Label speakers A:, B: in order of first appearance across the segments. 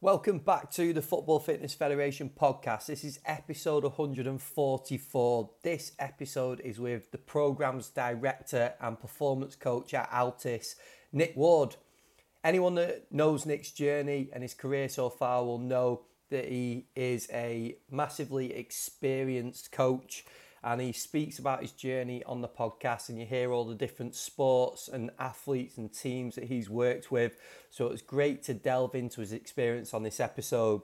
A: Welcome back to the Football Fitness Federation podcast. This is episode 144. This episode is with the program's director and performance coach at Altis, Nick Ward. Anyone that knows Nick's journey and his career so far will know that he is a massively experienced coach and he speaks about his journey on the podcast and you hear all the different sports and athletes and teams that he's worked with. So it's great to delve into his experience on this episode.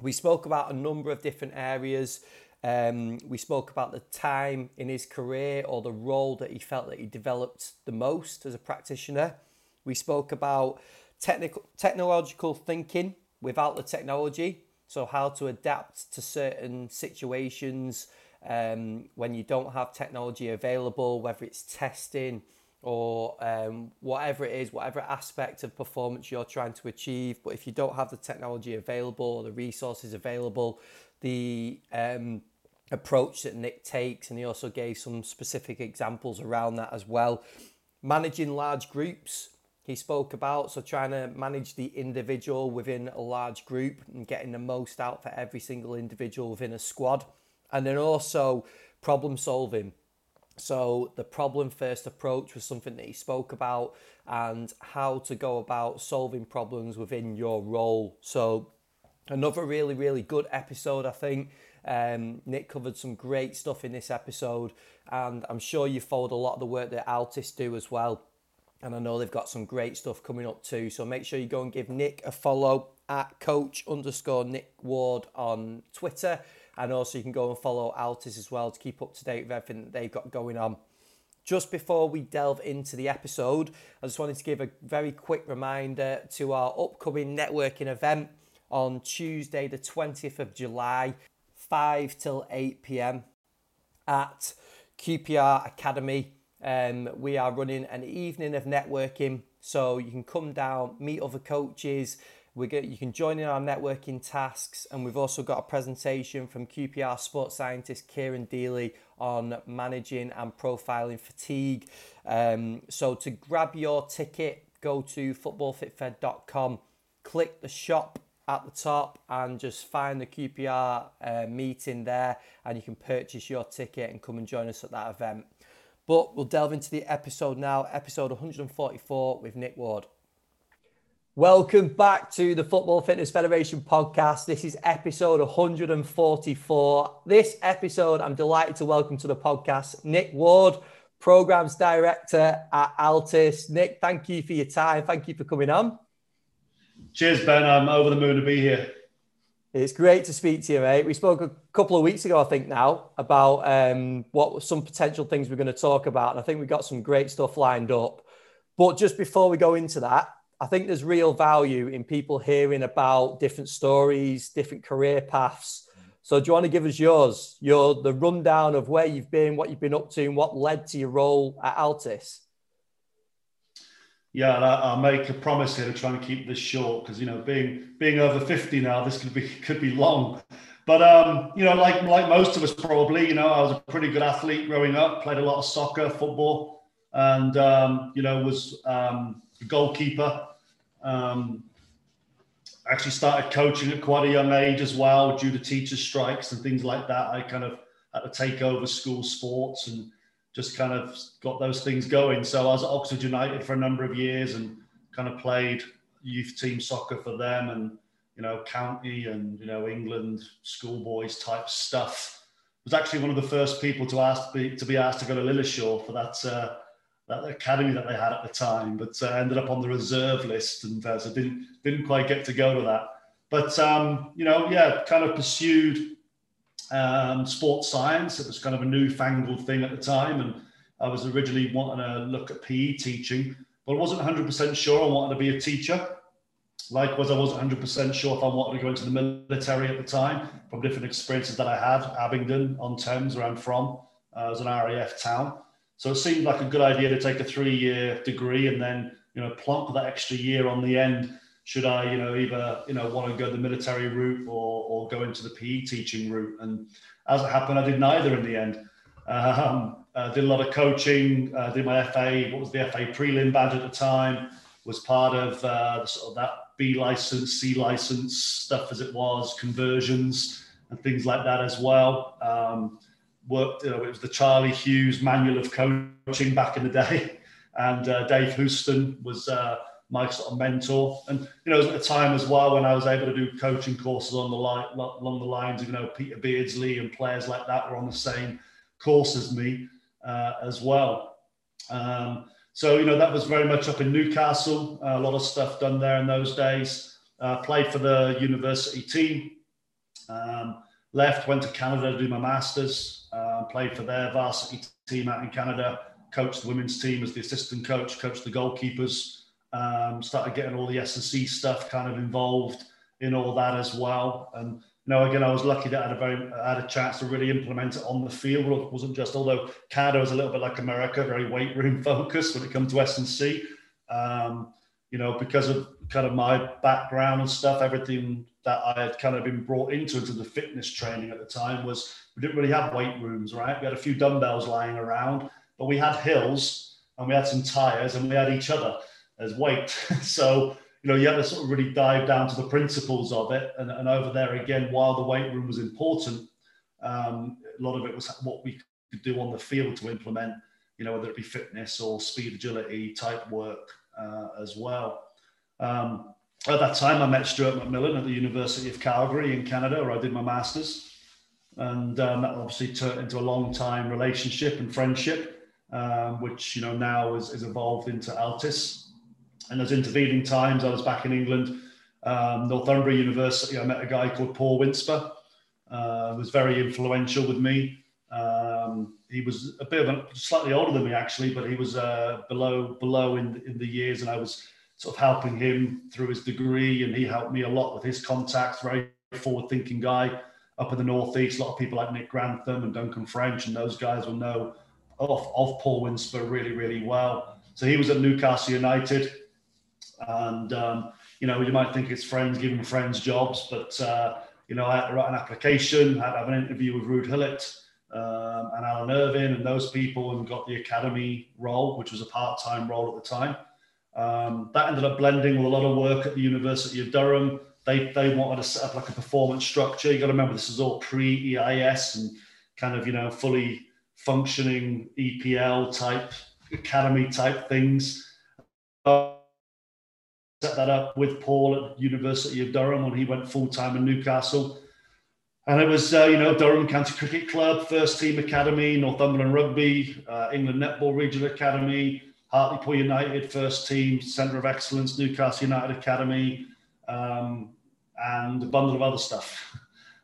A: We spoke about a number of different areas. Um, we spoke about the time in his career or the role that he felt that he developed the most as a practitioner. We spoke about technical technological thinking without the technology so how to adapt to certain situations um, when you don't have technology available, whether it's testing or um, whatever it is, whatever aspect of performance you're trying to achieve. But if you don't have the technology available or the resources available, the um, approach that Nick takes, and he also gave some specific examples around that as well. Managing large groups, he spoke about, so trying to manage the individual within a large group and getting the most out for every single individual within a squad and then also problem solving. So the problem first approach was something that he spoke about and how to go about solving problems within your role. So another really, really good episode, I think. Um, Nick covered some great stuff in this episode, and I'm sure you followed a lot of the work that Altis do as well. And I know they've got some great stuff coming up too. So make sure you go and give Nick a follow at coach underscore Nick Ward on Twitter. And also, you can go and follow Altis as well to keep up to date with everything that they've got going on. Just before we delve into the episode, I just wanted to give a very quick reminder to our upcoming networking event on Tuesday, the 20th of July, 5 till 8 pm at QPR Academy. Um, we are running an evening of networking, so you can come down, meet other coaches, we get, you can join in our networking tasks, and we've also got a presentation from QPR sports scientist Kieran Deely on managing and profiling fatigue. Um, so to grab your ticket, go to footballfitfed.com, click the shop at the top, and just find the QPR uh, meeting there, and you can purchase your ticket and come and join us at that event. But we'll delve into the episode now, episode 144 with Nick Ward. Welcome back to the Football Fitness Federation podcast. This is episode 144. This episode, I'm delighted to welcome to the podcast Nick Ward, Programs Director at Altis. Nick, thank you for your time. Thank you for coming on.
B: Cheers, Ben. I'm over the moon to be here.
A: It's great to speak to you, mate. We spoke a couple of weeks ago, I think, now about um, what some potential things we're going to talk about. And I think we've got some great stuff lined up. But just before we go into that, I think there's real value in people hearing about different stories, different career paths. So do you want to give us yours, your the rundown of where you've been, what you've been up to, and what led to your role at Altis?
B: Yeah, I'll make a promise here to try and keep this short because you know, being being over fifty now, this could be could be long. But um, you know, like like most of us probably, you know, I was a pretty good athlete growing up, played a lot of soccer, football, and um, you know, was um, goalkeeper. Um, actually started coaching at quite a young age as well due to teacher strikes and things like that. I kind of had to take over school sports and just kind of got those things going. So I was at Oxford United for a number of years and kind of played youth team soccer for them and you know county and you know England schoolboys type stuff. I was actually one of the first people to ask to be asked to go to Lilleshall for that uh, that academy that they had at the time, but uh, ended up on the reserve list and uh, so didn't didn't quite get to go to that. But um, you know, yeah, kind of pursued um, sports science. It was kind of a newfangled thing at the time, and I was originally wanting to look at PE teaching, but I wasn't 100% sure I wanted to be a teacher. Likewise, I wasn't 100% sure if I wanted to go into the military at the time from different experiences that I had. Abingdon on Thames, where I'm from, uh, as an RAF town. So it seemed like a good idea to take a three-year degree and then, you know, plonk that extra year on the end. Should I, you know, either, you know, want to go the military route or, or go into the PE teaching route? And as it happened, I did neither in the end. Um, uh, did a lot of coaching, uh, did my FA, what was the FA prelim badge at the time, was part of uh, sort of that B license, C license stuff as it was, conversions and things like that as well. Um, worked, it was the Charlie Hughes manual of coaching back in the day. And uh, Dave Houston was uh, my sort of mentor. And, you know, at a time as well when I was able to do coaching courses on the line, along the lines of, you know, Peter Beardsley and players like that were on the same course as me uh, as well. Um, so, you know, that was very much up in Newcastle. A lot of stuff done there in those days. Uh, played for the university team. Um, left, went to Canada to do my master's. Uh, played for their varsity team out in Canada. Coached the women's team as the assistant coach. Coached the goalkeepers. Um, started getting all the S&C stuff kind of involved in all that as well. And you know, again, I was lucky that I had a very I had a chance to really implement it on the field. It wasn't just although Canada was a little bit like America, very weight room focused when it comes to S and C. Um, you know, because of kind of my background and stuff, everything that I had kind of been brought into into the fitness training at the time was we didn't really have weight rooms, right? We had a few dumbbells lying around, but we had hills and we had some tires and we had each other as weight. so you know, you had to sort of really dive down to the principles of it. And, and over there again, while the weight room was important, um, a lot of it was what we could do on the field to implement, you know, whether it be fitness or speed agility type work uh, as well. Um, at that time, I met Stuart McMillan at the University of Calgary in Canada, where I did my master's. And um, that obviously turned into a long time relationship and friendship, um, which, you know, now is evolved into Altis. And those intervening times, I was back in England, um, Northumbria University. I met a guy called Paul Winsper, uh, was very influential with me. Um, he was a bit of a slightly older than me actually, but he was uh, below below in in the years, and I was sort of helping him through his degree, and he helped me a lot with his contacts. Very forward-thinking guy up in the northeast. A lot of people like Nick Grantham and Duncan French, and those guys will know of, of Paul Winsper really, really well. So he was at Newcastle United. And, um, you know, you might think it's friends giving friends jobs, but, uh, you know, I had to write an application, I had to have an interview with Ruud Gullit um, and Alan Irvine and those people and got the academy role, which was a part time role at the time. Um, that ended up blending with a lot of work at the University of Durham. They, they wanted to set up like a performance structure. You got to remember, this is all pre EIS and kind of, you know, fully functioning EPL type, academy type things. Set that up with Paul at University of Durham when he went full time in Newcastle. And it was, uh, you know, Durham County Cricket Club, First Team Academy, Northumberland Rugby, uh, England Netball Regional Academy, Hartlepool United First Team, Centre of Excellence, Newcastle United Academy, um, and a bundle of other stuff.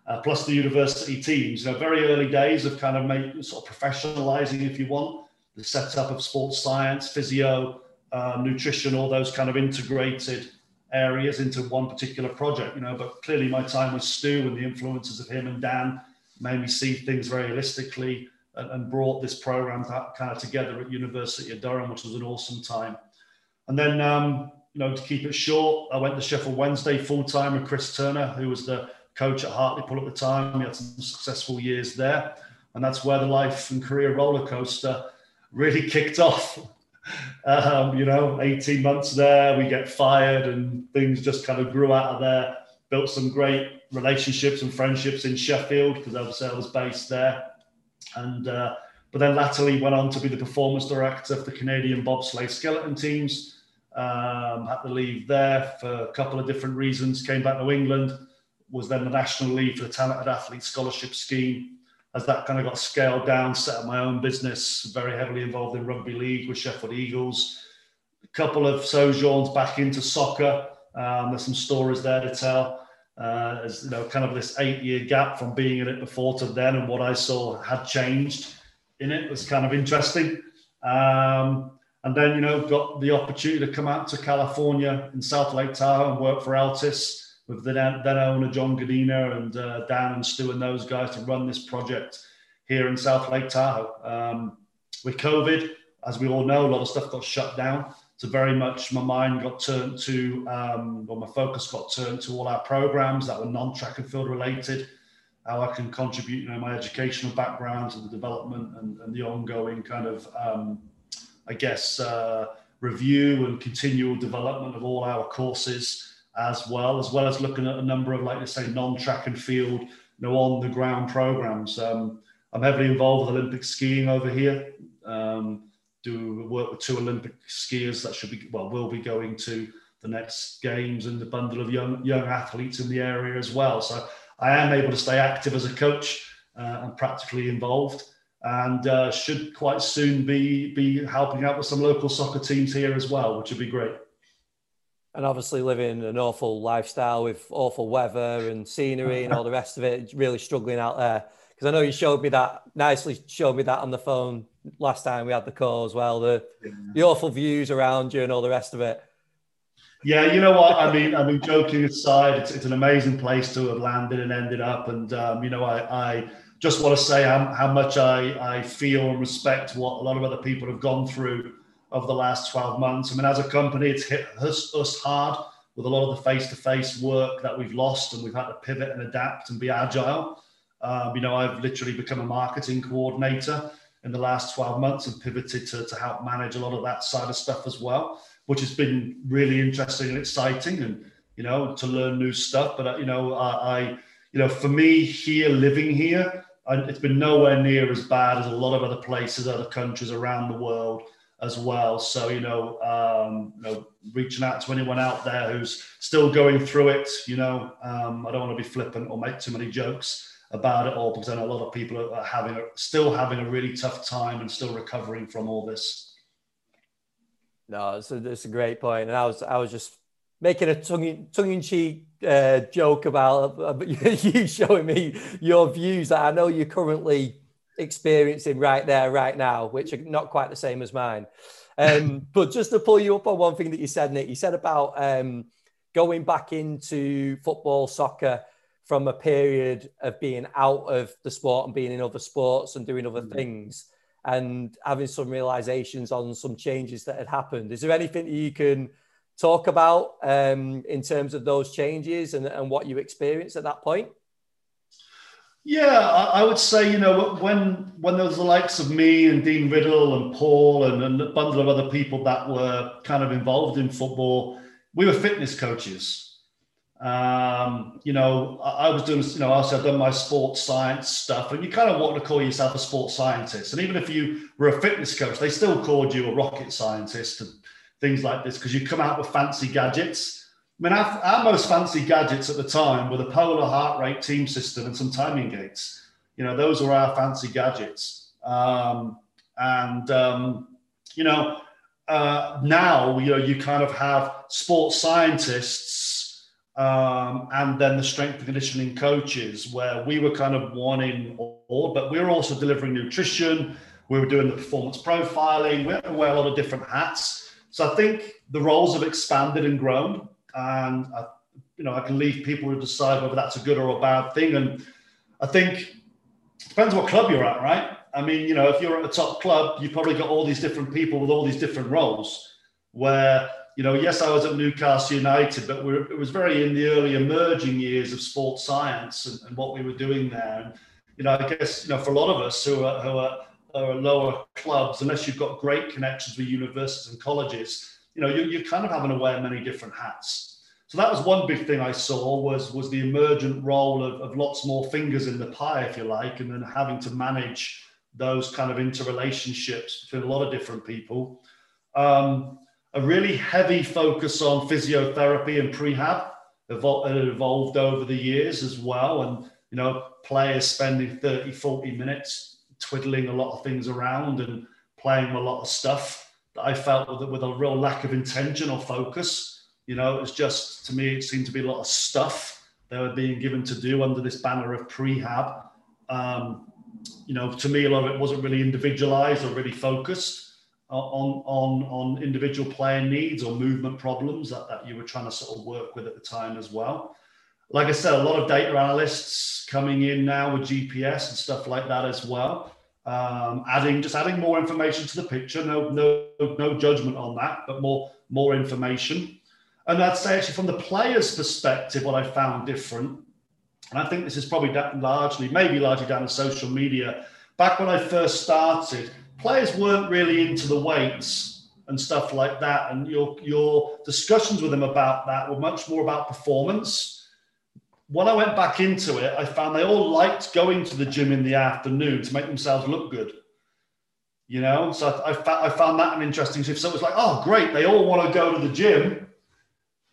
B: Uh, plus the university teams. You know, very early days of kind of make, sort of professionalizing, if you want, the setup of sports science, physio, uh, nutrition, all those kind of integrated areas into one particular project, you know. But clearly, my time with Stu and the influences of him and Dan made me see things very holistically and, and brought this program kind of together at University of Durham, which was an awesome time. And then, um, you know, to keep it short, I went to Sheffield Wednesday full time with Chris Turner, who was the coach at Hartlepool at the time. We had some successful years there, and that's where the life and career roller coaster really kicked off um, you know, 18 months there, we get fired and things just kind of grew out of there. Built some great relationships and friendships in Sheffield because obviously I was based there. And, uh, but then latterly went on to be the performance director for the Canadian bobsleigh skeleton teams. Um, had to leave there for a couple of different reasons. Came back to England, was then the national lead for the talented athlete scholarship scheme as that kind of got scaled down, set up my own business, very heavily involved in rugby league with Sheffield Eagles. A couple of sojourns back into soccer. Um, there's some stories there to tell. Uh, as you know, kind of this eight-year gap from being in it before to then, and what I saw had changed in it was kind of interesting. Um, and then, you know, got the opportunity to come out to California in South Lake Tahoe and work for Altis with the then, owner John Godina and uh, Dan and Stu and those guys to run this project here in South Lake Tahoe. Um, with COVID, as we all know, a lot of stuff got shut down. So very much my mind got turned to, um, or my focus got turned to all our programs that were non-track and field related, how I can contribute, you know, my educational background to the development and, and the ongoing kind of, um, I guess, uh, review and continual development of all our courses as well, as well as looking at a number of, like I say, non-track and field, you know, on the ground programs. Um, I'm heavily involved with Olympic skiing over here. Um, do work with two Olympic skiers that should be well will be going to the next games and the bundle of young young athletes in the area as well. So I am able to stay active as a coach uh, and practically involved, and uh, should quite soon be be helping out with some local soccer teams here as well, which would be great.
A: And obviously, living an awful lifestyle with awful weather and scenery and all the rest of it, really struggling out there. Because I know you showed me that nicely, showed me that on the phone last time we had the call as well. The yeah. the awful views around you and all the rest of it.
B: Yeah, you know what I mean. I mean, joking aside, it's, it's an amazing place to have landed and ended up, and um, you know, I, I just want to say how, how much I, I feel and respect what a lot of other people have gone through over the last 12 months. I mean, as a company, it's hit us, us hard with a lot of the face-to-face work that we've lost, and we've had to pivot and adapt and be agile. Um, you know, I've literally become a marketing coordinator in the last 12 months and pivoted to, to help manage a lot of that side of stuff as well which has been really interesting and exciting, and you know to learn new stuff. But uh, you know, I, I you know, for me here, living here, I, it's been nowhere near as bad as a lot of other places, other countries around the world as well. So you know, um, you know, reaching out to anyone out there who's still going through it. You know, um, I don't want to be flippant or make too many jokes about it all because I know a lot of people are having still having a really tough time and still recovering from all this.
A: No, it's a, it's a great. And I was I was just making a tongue tongue in cheek uh, joke about, about you showing me your views that I know you're currently experiencing right there, right now, which are not quite the same as mine. Um, but just to pull you up on one thing that you said, Nick, you said about um, going back into football, soccer from a period of being out of the sport and being in other sports and doing other mm-hmm. things and having some realizations on some changes that had happened. Is there anything you can talk about um, in terms of those changes and, and what you experienced at that point?
B: Yeah, I, would say you know when when there was the likes of me and Dean Riddle and Paul and, and a bundle of other people that were kind of involved in football, we were fitness coaches. Um, you know, I, I, was doing, you know, also I've done my sports science stuff, and you kind of want to call yourself a sports scientist. And even if you were a fitness coach, they still called you a rocket scientist and things like this because you come out with fancy gadgets. I mean, our, our, most fancy gadgets at the time were the polar heart rate team system and some timing gates. You know, those were our fancy gadgets. Um, and, um, you know, uh, now, you know, you kind of have sports scientists um, and then the strength and conditioning coaches, where we were kind of one in all, but we were also delivering nutrition. We were doing the performance profiling. We had to wear a lot of different hats. So I think the roles have expanded and grown, and I, you know I can leave people to decide whether that's a good or a bad thing. And I think it depends what club you're at, right? I mean, you know, if you're at a top club, you've probably got all these different people with all these different roles. Where you know, yes, I was at Newcastle United, but it was very in the early emerging years of sports science and, and, what we were doing there. And, you know, I guess, you know, for a lot of us who are, who are, are lower clubs, unless you've got great connections with universities and colleges, you know, you, you're kind of having to wear many different hats. So that was one big thing I saw was, was the emergent role of, of lots more fingers in the pie, if you like, and then having to manage those kind of interrelationships between a lot of different people. Um, a really heavy focus on physiotherapy and prehab evolved, evolved over the years as well. And, you know, players spending 30, 40 minutes twiddling a lot of things around and playing a lot of stuff that I felt with, with a real lack of intention or focus. You know, it was just, to me, it seemed to be a lot of stuff they were being given to do under this banner of prehab. Um, you know, to me, a lot of it wasn't really individualized or really focused on on on individual player needs or movement problems that, that you were trying to sort of work with at the time as well. Like I said, a lot of data analysts coming in now with GPS and stuff like that as well. Um, adding just adding more information to the picture. No no no judgment on that, but more more information. And I'd say actually from the player's perspective, what I found different, and I think this is probably largely maybe largely down to social media. Back when I first started, players weren't really into the weights and stuff like that. And your your discussions with them about that were much more about performance. When I went back into it, I found they all liked going to the gym in the afternoon to make themselves look good. You know, so I, I, I found that an interesting shift. So it was like, oh, great, they all want to go to the gym,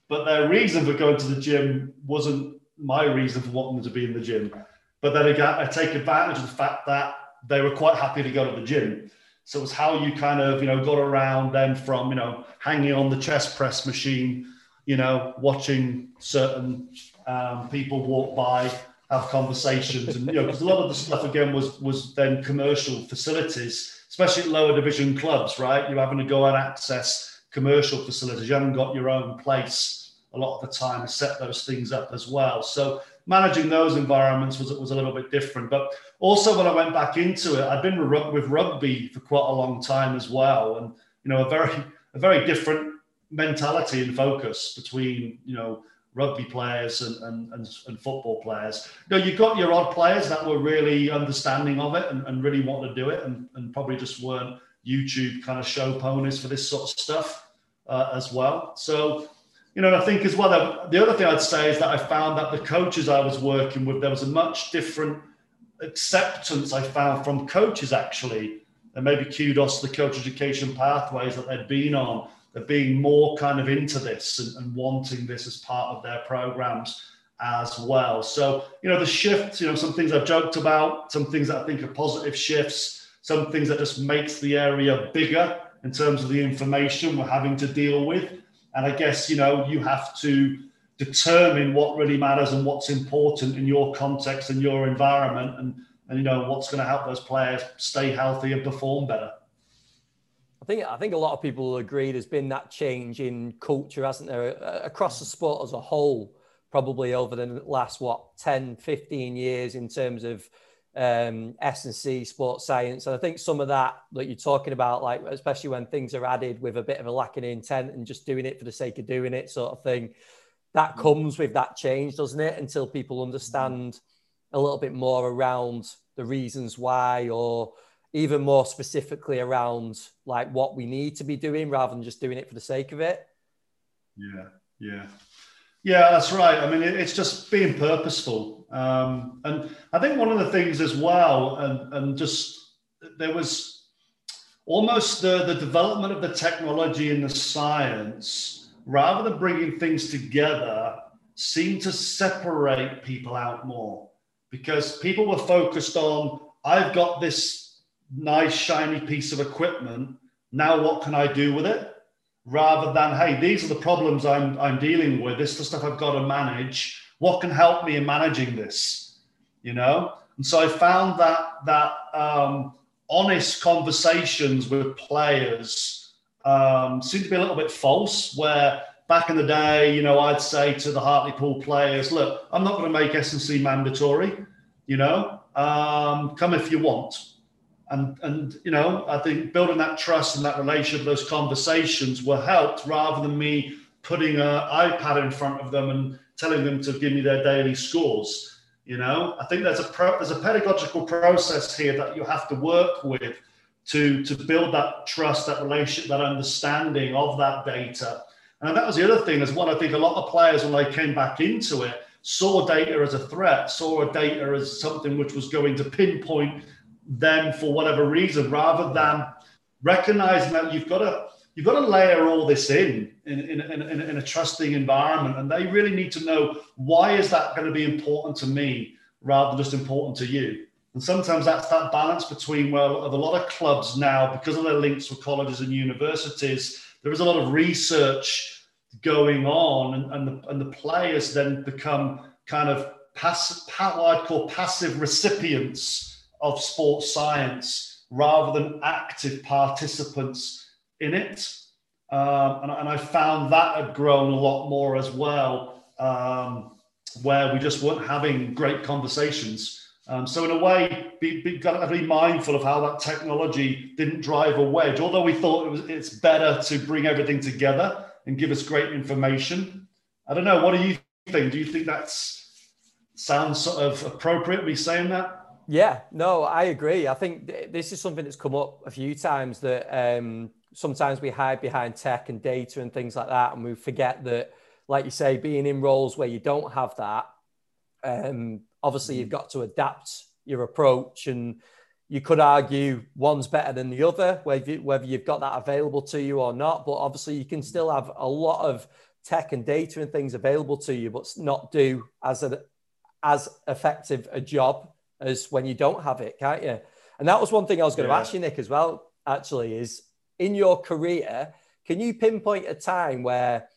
B: but their reason for going to the gym wasn't my reason for wanting them to be in the gym. But then again, I take advantage of the fact that they were quite happy to go to the gym. So it was how you kind of, you know, got around them from, you know, hanging on the chest press machine, you know, watching certain um, people walk by, have conversations, and you know, because a lot of the stuff again was was then commercial facilities, especially at lower division clubs, right? You're having to go and access commercial facilities. You haven't got your own place a lot of the time to set those things up as well. So managing those environments was was a little bit different. But also when I went back into it, I'd been with rugby for quite a long time as well, and you know a very a very different mentality and focus between you know rugby players and, and, and, and, football players. You know, you got your odd players that were really understanding of it and, and really want to do it and, and probably just weren't YouTube kind of show ponies for this sort of stuff uh, as well. So you know, I think as well, the other thing I'd say is that I found that the coaches I was working with, there was a much different acceptance I found from coaches actually, and maybe kudos to the coach education pathways that they'd been on, they're being more kind of into this and, and wanting this as part of their programs as well. So, you know, the shift, you know, some things I've joked about, some things that I think are positive shifts, some things that just makes the area bigger in terms of the information we're having to deal with. And I guess, you know, you have to determine what really matters and what's important in your context and your environment and, and you know, what's going to help those players stay healthy and perform better.
A: I think I think a lot of people agree there's been that change in culture, hasn't there, across the sport as a whole, probably over the last, what, 10, 15 years in terms of um, S&C, sports science. And I think some of that that you're talking about, like especially when things are added with a bit of a lacking intent and just doing it for the sake of doing it, sort of thing, that mm. comes with that change, doesn't it? Until people understand a little bit more around the reasons why, or even more specifically around like what we need to be doing rather than just doing it for the sake of it.
B: Yeah, yeah. Yeah, that's right. I mean, it's just being purposeful. Um, and I think one of the things as well, and, and just there was almost the, the development of the technology and the science, rather than bringing things together, seemed to separate people out more because people were focused on, I've got this nice, shiny piece of equipment. Now, what can I do with it? rather than, hey, these are the problems I'm, I'm dealing with. This is the stuff I've got to manage. What can help me in managing this? You know? And so I found that that um, honest conversations with players um, seem to be a little bit false, where back in the day, you know, I'd say to the Hartlepool players, look, I'm not going to make S&C mandatory, you know, um, come if you want and and you know i think building that trust and that relationship those conversations were helped rather than me putting an ipad in front of them and telling them to give me their daily scores you know? I think there's a pro, there's a pedagogical process here that you have to work with to to build that trust that relationship that understanding of that data. And that was the other thing as well i think a lot of players when they came back into it saw data as a threat saw data as something which was going to pinpoint them for whatever reason, rather than recognizing that you've got to you've got to layer all this in in, in, in, in a trusting environment, and they really need to know why is that going to be important to me rather than just important to you. And sometimes that's that balance between well, of a lot of clubs now because of their links with colleges and universities. There is a lot of research going on, and, and the and the players then become kind of passive, what I'd call passive recipients of sports science rather than active participants in it. Um, and, and, I found that had grown a lot more as well, um, where we just weren't having great conversations. Um, so in a way, be, be, got to be mindful of how that technology didn't drive a wedge. Although we thought it was, it's better to bring everything together and give us great information. I don't know. What do you think? Do you think that sounds sort of appropriate? Me saying that?
A: Yeah, no, I agree. I think th- this is something that's come up a few times that um, sometimes we hide behind tech and data and things like that, and we forget that, like you say, being in roles where you don't have that, um, obviously you've got to adapt your approach and you could argue one's better than the other, whether, whether you've got that available to you or not. But obviously, you can still have a lot of tech and data and things available to you, but not do as a, as effective a job as when you don't have it, can't you? And that was one thing I was going yeah. to ask you, Nick, as well. Actually, is in your career, can you pinpoint a time where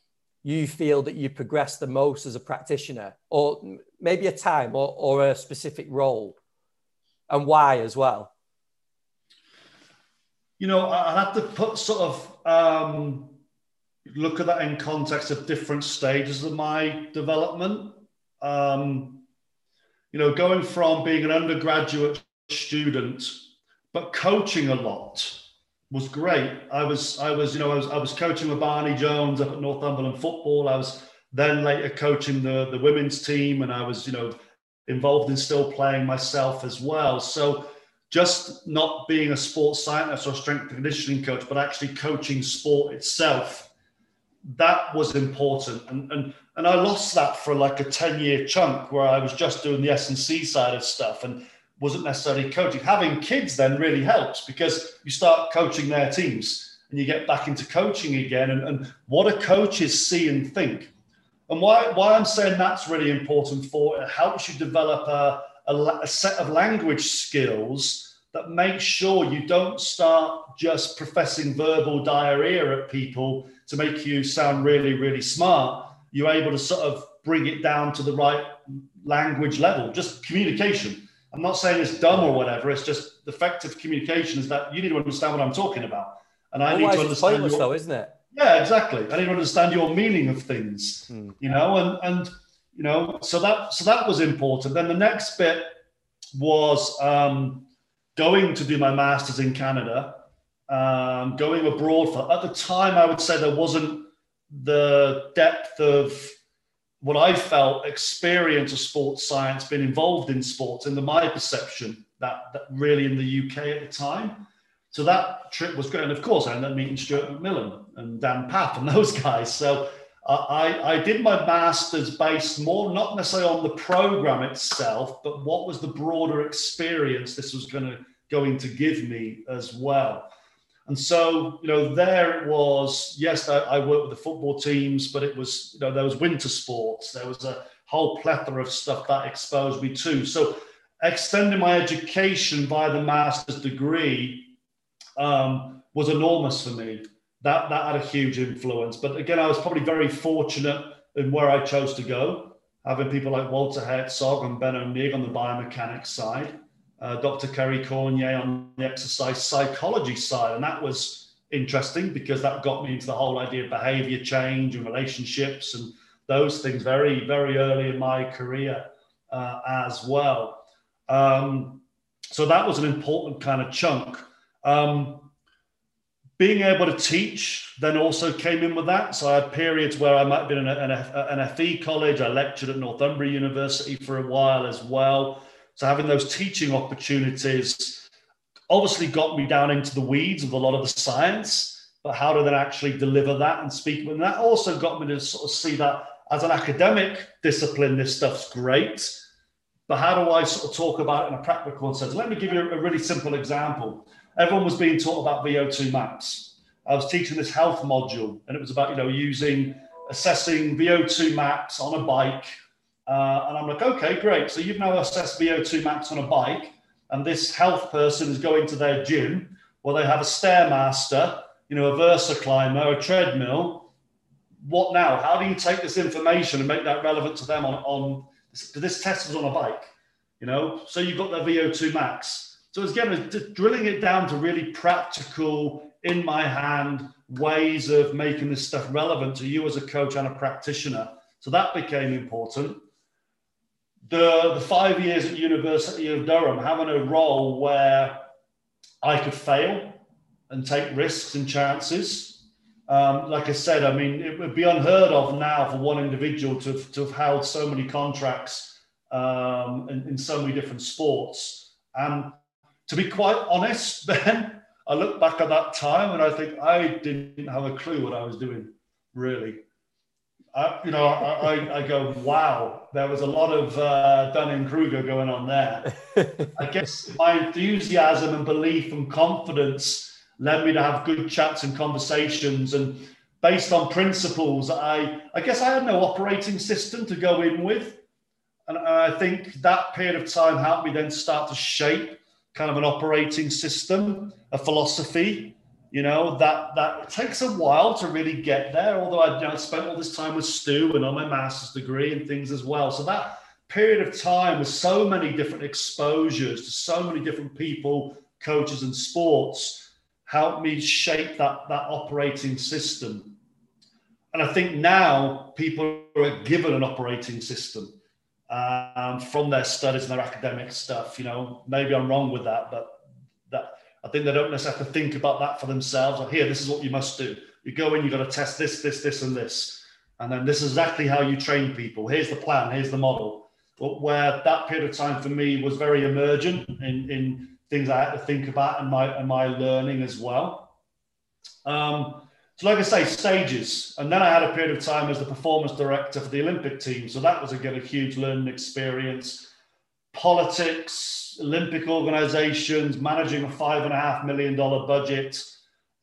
A: you feel that you progressed the most as a practitioner, or maybe a time or, or a specific role? and why as well?
B: You know, I have to put sort of um, look at that in context of different stages of my development. Um, you know, going from being an undergraduate student, but coaching a lot was great. I was, I was, you know, I was, I was coaching with Barney Jones up at Northumberland football. I was then later coaching the the women's team, and I was, you know, involved in still playing myself as well. So just not being a sports scientist or strength and conditioning coach, but actually coaching sport itself, that was important. And and and I lost that for like a 10 year chunk where I was just doing the S&C side of stuff and wasn't necessarily coaching. Having kids then really helps because you start coaching their teams and you get back into coaching again. And, and what do coaches see and think? And why, why I'm saying that's really important for it helps you develop a, a, a set of language skills that make sure you don't start just professing verbal diarrhea at people to make you sound really, really smart. You're able to sort of bring it down to the right language level, just communication. I'm not saying it's dumb or whatever. It's just effective communication is that you need to understand what I'm talking about.
A: And I Otherwise need to understand. It's pointless, your, though, isn't it?
B: Yeah, exactly. I need to understand your meaning of things, mm. you know, and and you know, so that so that was important. Then the next bit was um, going to do my masters in Canada, um, going abroad for. At the time, I would say there wasn't the depth of what I felt experience of sports science, been involved in sports, and the my perception that, that really in the UK at the time. So that trip was great. And of course, I ended up meeting Stuart McMillan and Dan Pfaff and those guys. So uh, I, I did my master's based more, not necessarily on the program itself, but what was the broader experience this was going to going to give me as well. And so, you know, there it was. Yes, I, I worked with the football teams, but it was, you know, there was winter sports. There was a whole plethora of stuff that exposed me to. So, extending my education by the master's degree um, was enormous for me. That that had a huge influence. But again, I was probably very fortunate in where I chose to go, having people like Walter Herzog and Benno Nigg on the biomechanics side, uh, Dr. Kerry Courneya on the exercise psychology side, and that was interesting because that got me into the whole idea of behavior change and relationships and those things very very early in my career uh, as well. Um, so that was an important kind of chunk. Um, being able to teach then also came in with that. So I had periods where I might have been in an, an FE college. I lectured at Northumbria University for a while as well. So having those teaching opportunities obviously got me down into the weeds of a lot of the science, but how to then actually deliver that and speak. And that also got me to sort of see that as an academic discipline, this stuff's great. But how do I sort of talk about it in a practical sense? Let me give you a really simple example everyone was being taught about VO2 max. I was teaching this health module, and it was about you know using assessing VO2 max on a bike. Uh, and I'm like, okay, great. So you've now assessed VO2 max on a bike, and this health person is going to their gym where they have a stairmaster, you know, a Versa climber, a treadmill. What now? How do you take this information and make that relevant to them on on? This test was on a bike, you know. So you've got their VO2 max so it's again drilling it down to really practical, in my hand ways of making this stuff relevant to you as a coach and a practitioner. So that became important. The, the five years at University of Durham, having a role where I could fail and take risks and chances. Um, like I said, I mean, it would be unheard of now for one individual to, to have held so many contracts um, in, in so many different sports. And to be quite honest, Ben, I look back at that time and I think I didn't have a clue what I was doing, really. I, you know, I, I, I, go, wow, there was a lot of uh, Dunning Kruger going on there. I guess my enthusiasm and belief and confidence led me to have good chats and conversations. And based on principles, I, I guess I had no operating system to go in with. And I think that period of time helped me then start to shape kind of an operating system, a philosophy, you know, that that takes a while to really get there. Although I you know, spent all this time with Stu and on my master's degree and things as well. So that period of time with so many different exposures to so many different people, coaches, and sports helped me shape that that operating system. And I think now people are given an operating system um, from their studies and their academic stuff. You know, maybe I'm wrong with that, but I think they don't necessarily have to think about that for themselves. Or here, this is what you must do. You go in, you've got to test this, this, this, and this. And then this is exactly how you train people. Here's the plan, here's the model. But where that period of time for me was very emergent in, in things I had to think about and my and my learning as well. Um, so, like I say, stages. And then I had a period of time as the performance director for the Olympic team. So that was again a huge learning experience. Politics, Olympic organizations, managing a five and a half million dollar budget,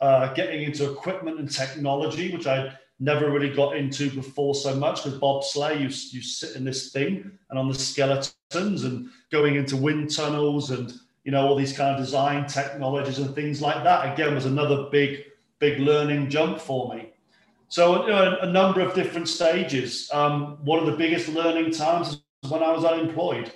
B: uh, getting into equipment and technology, which I never really got into before so much because Bob bobsleigh, you, you sit in this thing and on the skeletons and going into wind tunnels and, you know, all these kind of design technologies and things like that, again, was another big, big learning jump for me. So, you know, a, number of different stages. Um, one of the biggest learning times was when I was unemployed.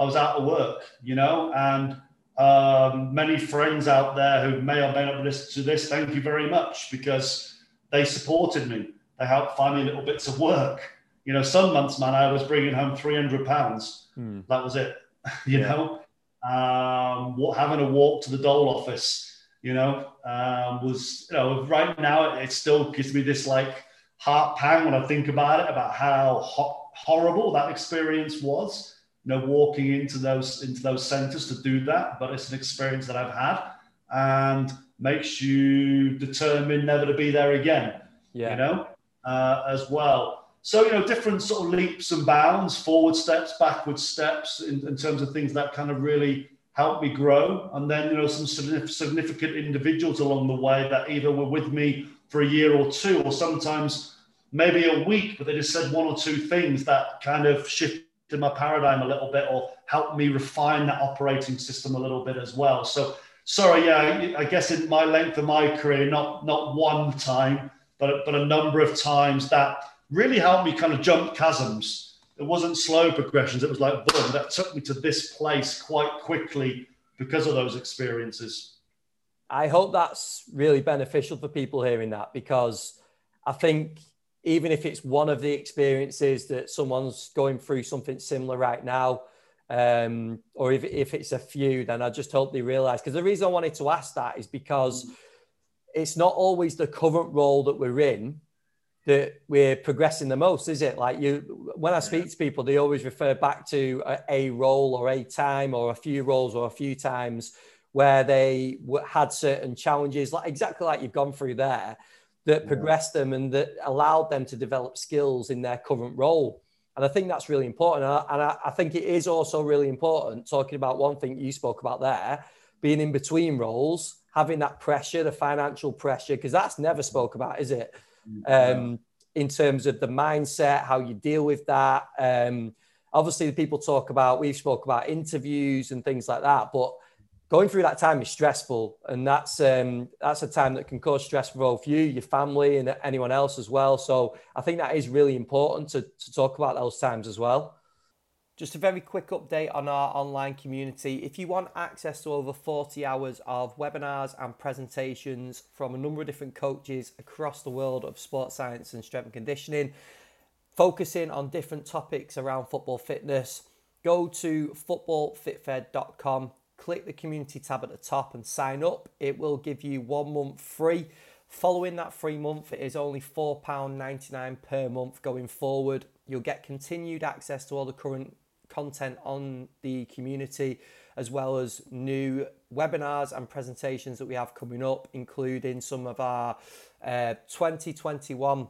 B: I was out of work, you know, and um, many friends out there who may or may not listen to this, thank you very much because they supported me. They helped find me little bits of work. You know, some months, man, I was bringing home 300 pounds. Hmm. That was it, you yeah. know. Um, having a walk to the dole office, you know, um, was, you know, right now it still gives me this like heart pang when I think about it, about how ho- horrible that experience was you know, walking into those into those centers to do that. But it's an experience that I've had and makes you determined never to be there again. Yeah. You know, uh, as well. So you know, different sort of leaps and bounds, forward steps, backward steps, in, in terms of things that kind of really helped me grow. And then you know, some significant individuals along the way that either were with me for a year or two, or sometimes maybe a week, but they just said one or two things that kind of shifted my paradigm a little bit or help me refine that operating system a little bit as well. So sorry, yeah, I guess in my length of my career, not not one time, but but a number of times that really helped me kind of jump chasms. It wasn't slow progressions. It was like boom, that took me to this place quite quickly because of those experiences.
A: I hope that's really beneficial for people hearing that because I think even if it's one of the experiences that someone's going through something similar right now, um, or if, if it's a few, then I just hope they realize. Because the reason I wanted to ask that is because it's not always the current role that we're in that we're progressing the most, is it? Like you, when I speak to people, they always refer back to a, a role or a time or a few roles or a few times where they had certain challenges, like exactly like you've gone through there that progressed them and that allowed them to develop skills in their current role. And I think that's really important. And I, and I, I think it is also really important talking about one thing you spoke about there being in between roles, having that pressure, the financial pressure, because that's never spoke about, is it? Um, in terms of the mindset, how you deal with that. Um, obviously, the people talk about, we've spoke about interviews and things like that, but going through that time is stressful, and that's um, that's a time that can cause stress for both you, your family, and anyone else as well. So I think that is really important to, to talk about those times as well. Just a very quick update on our online community. If you want access to over 40 hours of webinars and presentations from a number of different coaches across the world of sports science and strength and conditioning, focusing on different topics around football fitness, go to footballfitfed.com click the community tab at the top and sign up. It will give you one month free. Following that free month, it is only £4.99 per month going forward. You'll get continued access to all the current content on the community, as well as new webinars and presentations that we have coming up, including some of our uh, 2021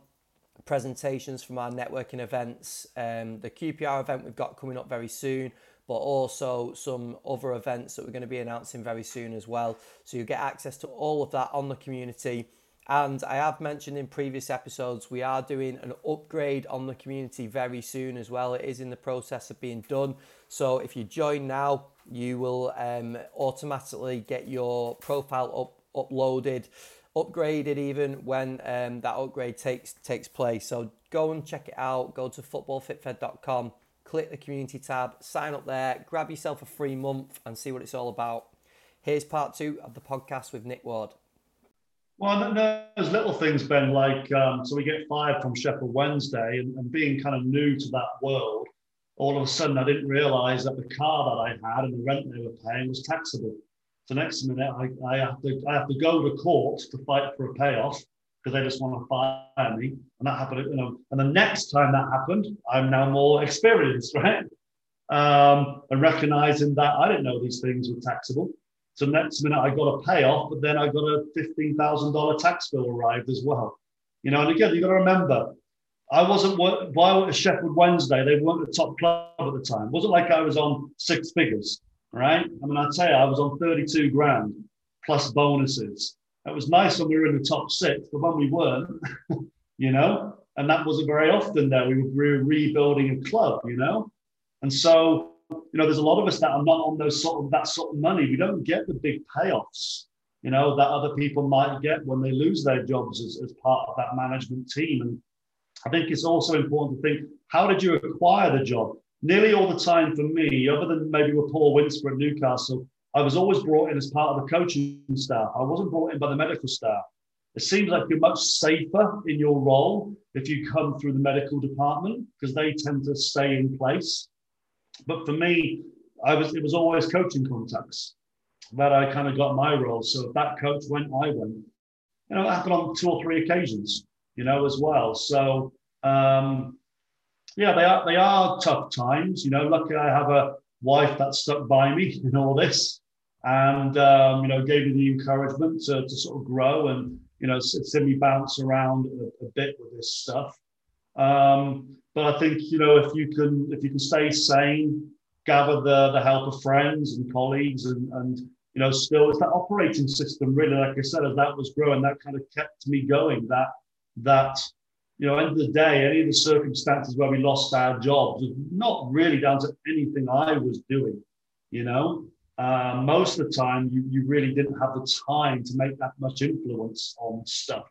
A: presentations from our networking events. Um, the QPR event we've got coming up very soon, but also some other events that we're going to be announcing very soon as well. So you get access to all of that on the community. And I have mentioned in previous episodes, we are doing an upgrade on the community very soon as well. It is in the process of being done. So if you join now, you will um, automatically get your profile up, uploaded upgraded even when um, that upgrade takes takes place. So go and check it out. Go to footballfitfed.com, click the community tab, sign up there, grab yourself a free month, and see what it's all about. Here's part two of the podcast with Nick Ward.
B: Well, there's little things, Ben, like um, so we get fired from Sheffield Wednesday, and, and being kind of new to that world, all of a sudden I didn't realise that the car that I had and the rent they were paying was taxable. So next minute, I, I have to I have to go to court to fight for a payoff because they just want to fire me, and that happened. You know, and the next time that happened, I'm now more experienced, right? Um, and recognizing that I didn't know these things were taxable. So next minute, I got a payoff, but then I got a fifteen thousand dollar tax bill arrived as well. You know, and again, you got to remember, I wasn't while at Sheffield Wednesday, they weren't the top club at the time. It wasn't like I was on six figures right? I mean, I'd say I was on 32 grand plus bonuses. It was nice when we were in the top six, but when we weren't, you know, and that wasn't very often there. We were rebuilding a club, you know, and so you know, there's a lot of us that are not on those sort of that sort of money. We don't get the big payoffs, you know, that other people might get when they lose their jobs as, as part of that management team. And I think it's also important to think, how did you acquire the job? nearly all the time for me, other than maybe with Paul Winsper at Newcastle, I was always brought in as part of the coaching staff. I wasn't brought in by the medical staff. It seems like you're much safer in your role if you come through the medical department because they tend to stay in place. But for me, I was it was always coaching contacts that I kind of got my role. So if that coach went, I went. You know, it happened on two or three occasions, you know, as well. So um, yeah, they are they are tough times. You know, luckily I have a wife that stuck by me in all this, and um, you know gave me the encouragement to, to sort of grow and you know see me bounce around a, a bit with this stuff. Um, but I think you know if you can if you can stay sane, gather the the help of friends and colleagues, and and you know still it's that operating system really, like I said, as that was growing, that kind of kept me going. That that you know, end of the day, any of the circumstances where we lost our jobs was not really down to anything I was doing. You know, uh, most of the time you, you really didn't have the time to make that much influence on stuff.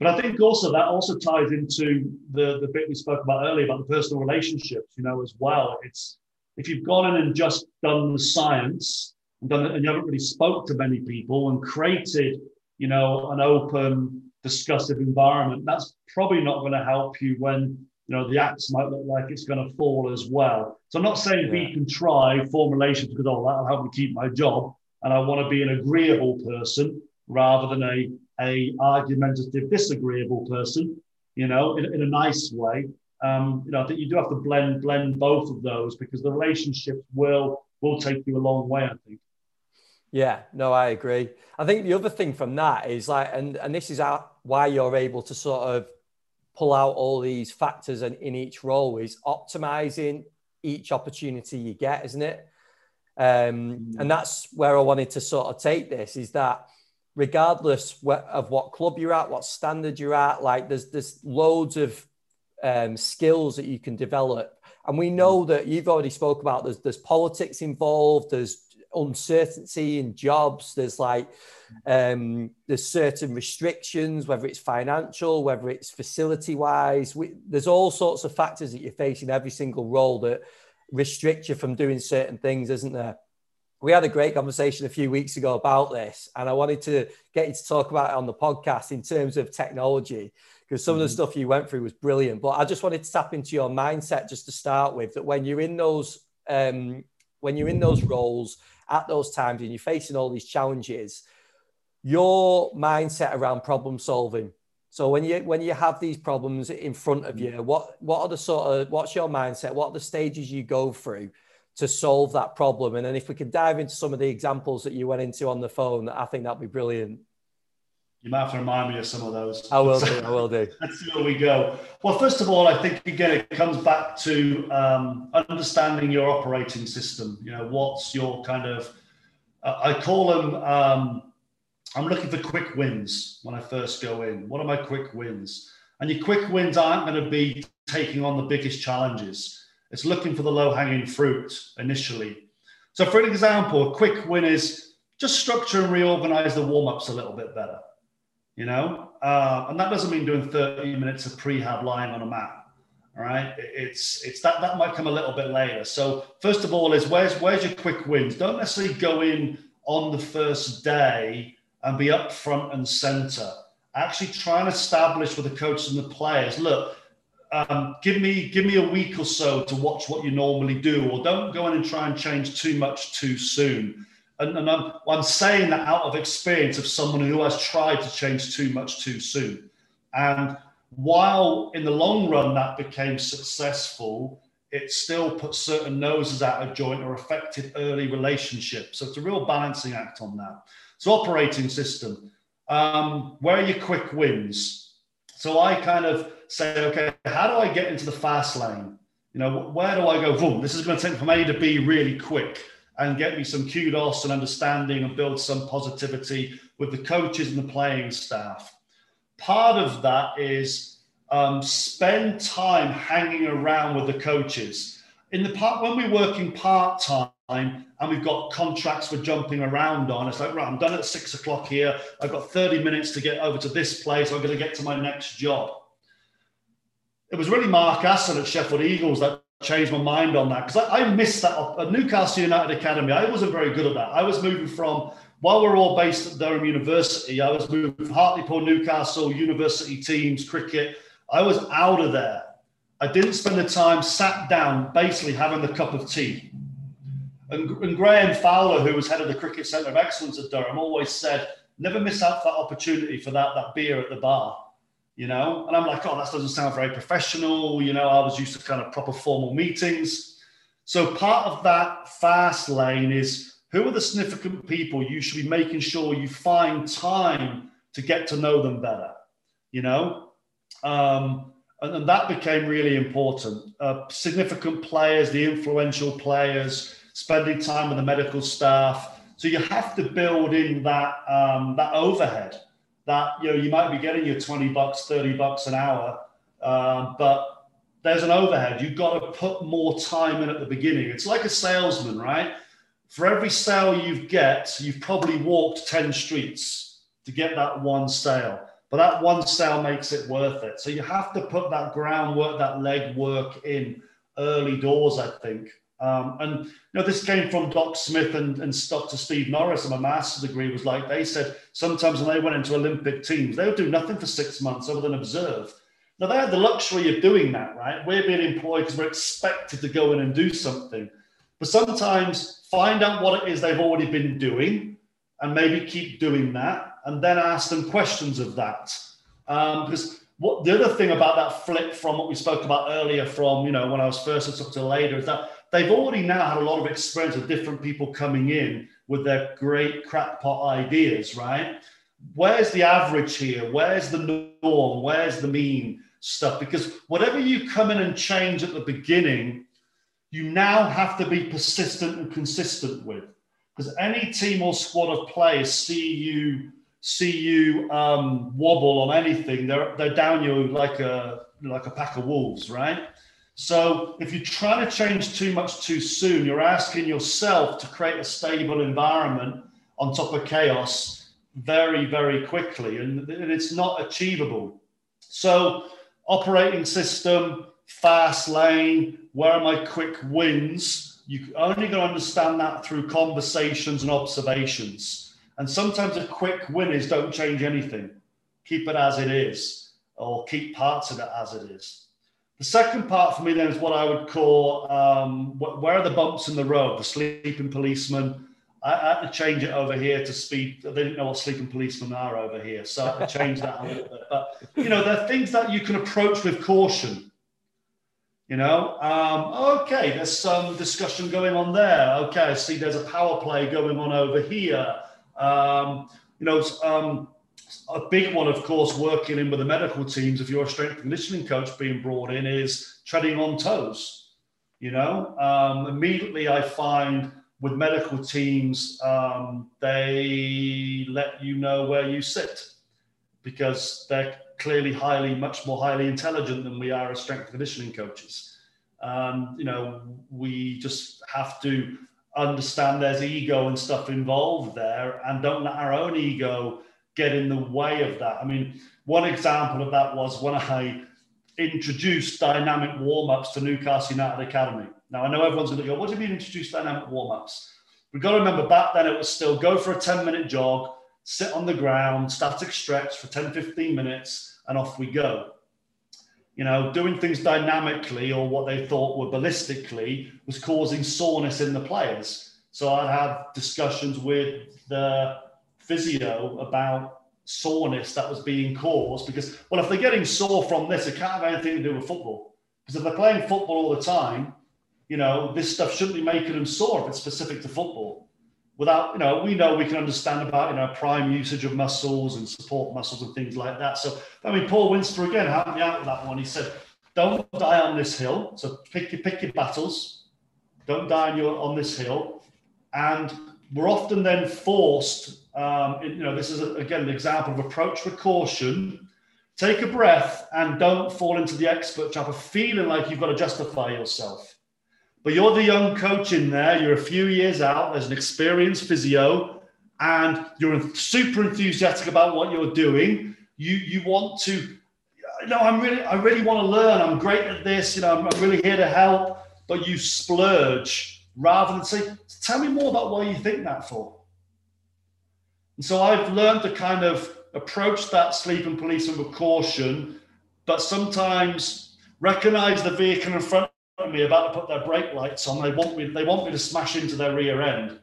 B: But I think also that also ties into the, the bit we spoke about earlier about the personal relationships, you know, as well. It's if you've gone in and just done the science and done and you haven't really spoke to many people and created, you know, an open discussive environment, that's probably not going to help you when you know the axe might look like it's going to fall as well. So I'm not saying yeah. can try form relations because oh that'll help me keep my job, and I want to be an agreeable person rather than a a argumentative disagreeable person. You know, in, in a nice way. Um, you know, I think you do have to blend blend both of those because the relationships will will take you a long way. I think.
A: Yeah, no, I agree. I think the other thing from that is like, and and this is how, why you're able to sort of pull out all these factors and in each role is optimizing each opportunity you get, isn't it? Um, mm. And that's where I wanted to sort of take this is that regardless of what club you're at, what standard you're at, like there's there's loads of um, skills that you can develop. And we know mm. that you've already spoke about there's there's politics involved, there's uncertainty in jobs. There's like um, there's certain restrictions, whether it's financial, whether it's facility wise. There's all sorts of factors that you face in every single role that restrict you from doing certain things, isn't there? We had a great conversation a few weeks ago about this, and I wanted to get you to talk about it on the podcast in terms of technology because some mm-hmm. of the mm-hmm. stuff you went through was brilliant. But I just wanted to tap into your mindset just to start with that when you're in those um, when you're in those roles at those times and you're facing all these challenges, your mindset around problem solving. So when you when you have these problems in front of you, what what are the sort of what's your mindset? What are the stages you go through to solve that problem? And then if we could dive into some of the examples that you went into on the phone, I think that'd be brilliant.
B: You might have to remind me of some of those.
A: I will do. I will do.
B: Let's see where we go. Well, first of all, I think again it comes back to um, understanding your operating system. You know, what's your kind of uh, I call them. Um, I'm looking for quick wins when I first go in. What are my quick wins? And your quick wins aren't going to be taking on the biggest challenges. It's looking for the low hanging fruit initially. So, for an example, a quick win is just structure and reorganize the warm ups a little bit better. You know, uh, and that doesn't mean doing 30 minutes of prehab lying on a mat. All right, it's it's that that might come a little bit later. So first of all, is where's where's your quick wins? Don't necessarily go in on the first day and be up front and center. Actually, try and establish with the coaches and the players. Look, um, give me give me a week or so to watch what you normally do, or don't go in and try and change too much too soon. And, and I'm, I'm saying that out of experience of someone who has tried to change too much too soon. And while in the long run that became successful, it still put certain noses out of joint or affected early relationships. So it's a real balancing act on that. So operating system, um, where are your quick wins? So I kind of say, okay, how do I get into the fast lane? You know, where do I go? Boom, this is going to take from A to B really quick and get me some kudos and understanding and build some positivity with the coaches and the playing staff. Part of that is um, spend time hanging around with the coaches. In the part when we're working part time and we've got contracts for jumping around on, it's like right, I'm done at six o'clock here. I've got 30 minutes to get over to this place. I'm going to get to my next job. It was really Mark Aston at Sheffield Eagles that changed my mind on that because I, I, missed that at Newcastle United Academy. I wasn't very good at that. I was moving from while we're all based at Durham University, I was moving from Hartlepool, Newcastle, university teams, cricket. I was out of there. I didn't spend the time sat down, basically having the cup of tea. And, and Graham Fowler, who was head of the Cricket Centre of Excellence at Durham, always said, never miss out that opportunity for that, that beer at the bar you know? And I'm like, oh, that doesn't sound very professional. You know, I was used to kind of proper formal meetings. So part of that fast lane is who are the significant people you should be making sure you find time to get to know them better, you know? Um, and, and that became really important. Uh, significant players, the influential players, spending time with the medical staff. So you have to build in that um, that overhead that you know you might be getting your 20 bucks 30 bucks an hour um, but there's an overhead. You've got to put more time in at the beginning. It's like a salesman right? For every sale you get you've probably walked 10 streets to get that one sale but that one sale makes it worth it. So you have to put that groundwork that leg work in early doors i think um, and you know, this came from Doc Smith and, and Dr. Steve Norris, and my master's degree was like they said sometimes when they went into Olympic teams, they would do nothing for six months other than observe. Now they had the luxury of doing that, right? We're being employed because we're expected to go in and do something. But sometimes find out what it is they've already been doing and maybe keep doing that and then ask them questions of that. Um, because what the other thing about that flip from what we spoke about earlier from, you know, when I was first up to later is that they've already now had a lot of experience with different people coming in with their great crackpot ideas, right? Where's the average here? Where's the norm? Where's the mean stuff? Because whatever you come in and change at the beginning, you now have to be persistent and consistent with. Because any team or squad of players see you see you um, wobble on anything, they're they're down you like a like a pack of wolves, right? So if you're trying to change too much too soon, you're asking yourself to create a stable environment on top of chaos very, very quickly, and, it's not achievable. So operating system, fast lane, where are my quick wins? You only going to understand that through conversations and observations. And sometimes a quick win is don't change anything. Keep it as it is, or keep parts of it as it is. The second part for me then is what I would call um, where are the bumps in the road, the sleeping policeman. I had to change it over here to speed. They didn't know what sleeping policemen are over here, so I had to change that a little bit. But you know, there are things that you can approach with caution. You know, um, okay, there's some discussion going on there. Okay, I see there's a power play going on over here. Um, you know, um, a big one, of course, working in with the medical teams, if you're a strength conditioning coach being brought in, is treading on toes. You know, um, immediately I find with medical teams, um, they let you know where you sit because they're clearly highly, much more highly intelligent than we are as strength conditioning coaches. Um, you know, we just have to understand there's ego and stuff involved there and don't let our own ego get in the way of that. I mean, one example of that was when I introduced dynamic warm ups to Newcastle United Academy. Now, I know everyone's going to go, What do you mean introduce dynamic warm ups? We've got to remember back then it was still go for a 10 minute jog, sit on the ground, static stretch for 10, 15 minutes, and off we go. You know, doing things dynamically or what they thought were ballistically was causing soreness in the players. So I'd have discussions with the physio about soreness that was being caused because, well, if they're getting sore from this, it can't have anything to do with football. Because if they're playing football all the time, you know, this stuff shouldn't be making them sore if it's specific to football. Without, you know, we know we can understand about, you know, prime usage of muscles and support muscles and things like that. So, I mean, Paul Winsper again helped me out with that one. He said, don't die on this hill. So pick your, pick your battles. Don't die on, your, on this hill. And we're often then forced, um, you know, this is, a, again, an example of approach with caution. Take a breath and don't fall into the expert trap of feeling like you've got to justify yourself. But you're the young coach in there. You're a few years out. There's an experienced physio, and you're super enthusiastic about what you're doing. You you want to, no, I'm really I really want to learn. I'm great at this. You know, I'm, I'm really here to help. But you splurge rather than say, tell me more about why you think that for. And so I've learned to kind of approach that sleeping policeman with caution, but sometimes recognize the vehicle in front of me about to put their brake lights on. They want me, they want me to smash into their rear end.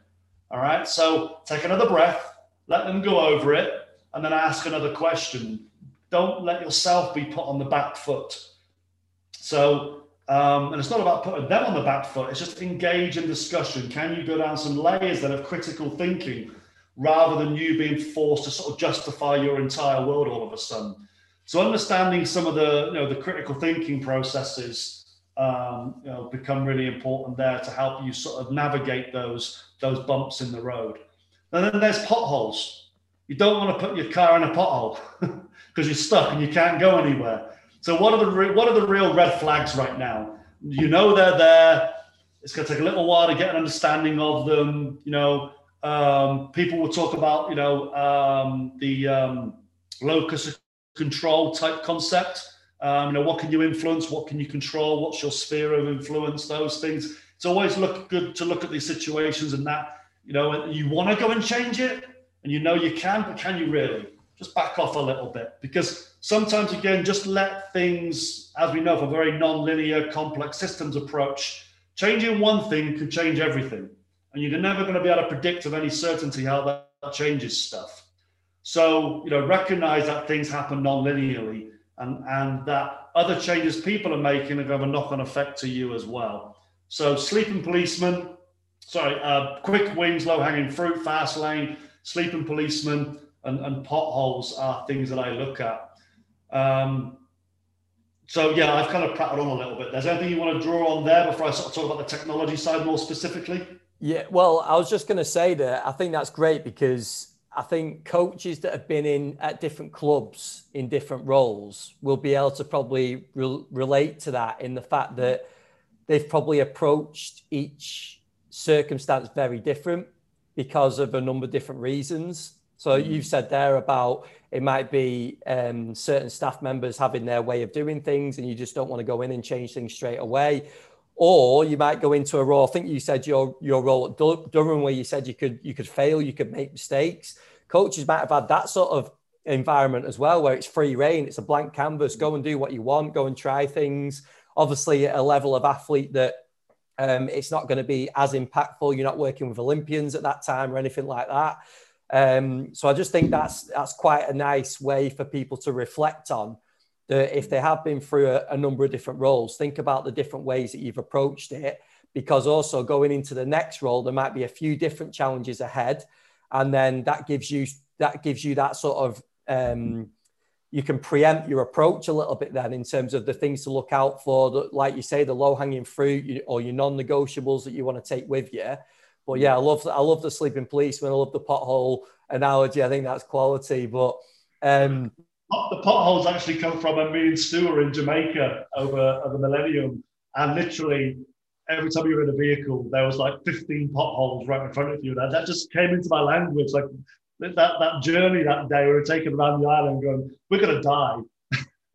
B: All right. So take another breath, let them go over it, and then ask another question. Don't let yourself be put on the back foot. So, um, and it's not about putting them on the back foot, it's just engage in discussion. Can you go down some layers then of critical thinking rather than you being forced to sort of justify your entire world all of a sudden? So understanding some of the, you know, the critical thinking processes um, you know, become really important there to help you sort of navigate those those bumps in the road. And then there's potholes. You don't want to put your car in a pothole because you're stuck and you can't go anywhere. So what are the re- what are the real red flags right now? You know they're there. It's going to take a little while to get an understanding of them. You know, um, people will talk about you know um, the um, locus control type concept um, you know, what can you influence? What can you control? What's your sphere of influence? Those things. It's always look good to look at these situations and that, you know, you want to go and change it and you know you can, but can you really? Just back off a little bit because sometimes, again, just let things, as we know, for very non-linear, complex systems approach, changing one thing can change everything. And you're never going to be able to predict with any certainty how that changes stuff. So, you know, recognize that things happen non-linearly and, and that other changes people are making are going to have a knock on effect to you as well. So, sleeping policeman, sorry, uh, quick wins, low hanging fruit, fast lane, sleeping policeman, and, and potholes are things that I look at. Um, so yeah, I've kind of prattled on a little bit. There's anything you want to draw on there before I sort of talk about the technology side more specifically?
A: Yeah, well, I was just going to say that I think that's great because I think coaches that have been in at different clubs in different roles will be able to probably re- relate to that in the fact that they've probably approached each circumstance very different because of a number of different reasons. So mm. you've said there about it might be um, certain staff members having their way of doing things, and you just don't want to go in and change things straight away. Or you might go into a role. I think you said your your role at Durham, where you said you could you could fail, you could make mistakes. Coaches might have had that sort of environment as well, where it's free reign, it's a blank canvas. Go and do what you want. Go and try things. Obviously, at a level of athlete that Um, it's not going to be as impactful. You're not working with Olympians at that time or anything like that. Um, so I just think that's that's quite a nice way for people to reflect on that if they have been through a, a number of different roles, think about the different ways that you've approached it. Because also going into the next role, there might be a few different challenges ahead, and then that gives you that gives you that sort of um, you can preempt your approach a little bit then in terms of the things to look out for, like you say, the low hanging fruit or your non negotiables that you want to take with you. But yeah, I love I love the sleeping policeman. I love the pothole analogy. I think that's quality. But um,
B: the potholes actually come from a me and Stu were in Jamaica over, the millennium, and literally every time you were in a vehicle, there was like 15 potholes right in front of you. That that just came into my language. Like that that journey that day, we were taking around the island, going, "We're gonna die.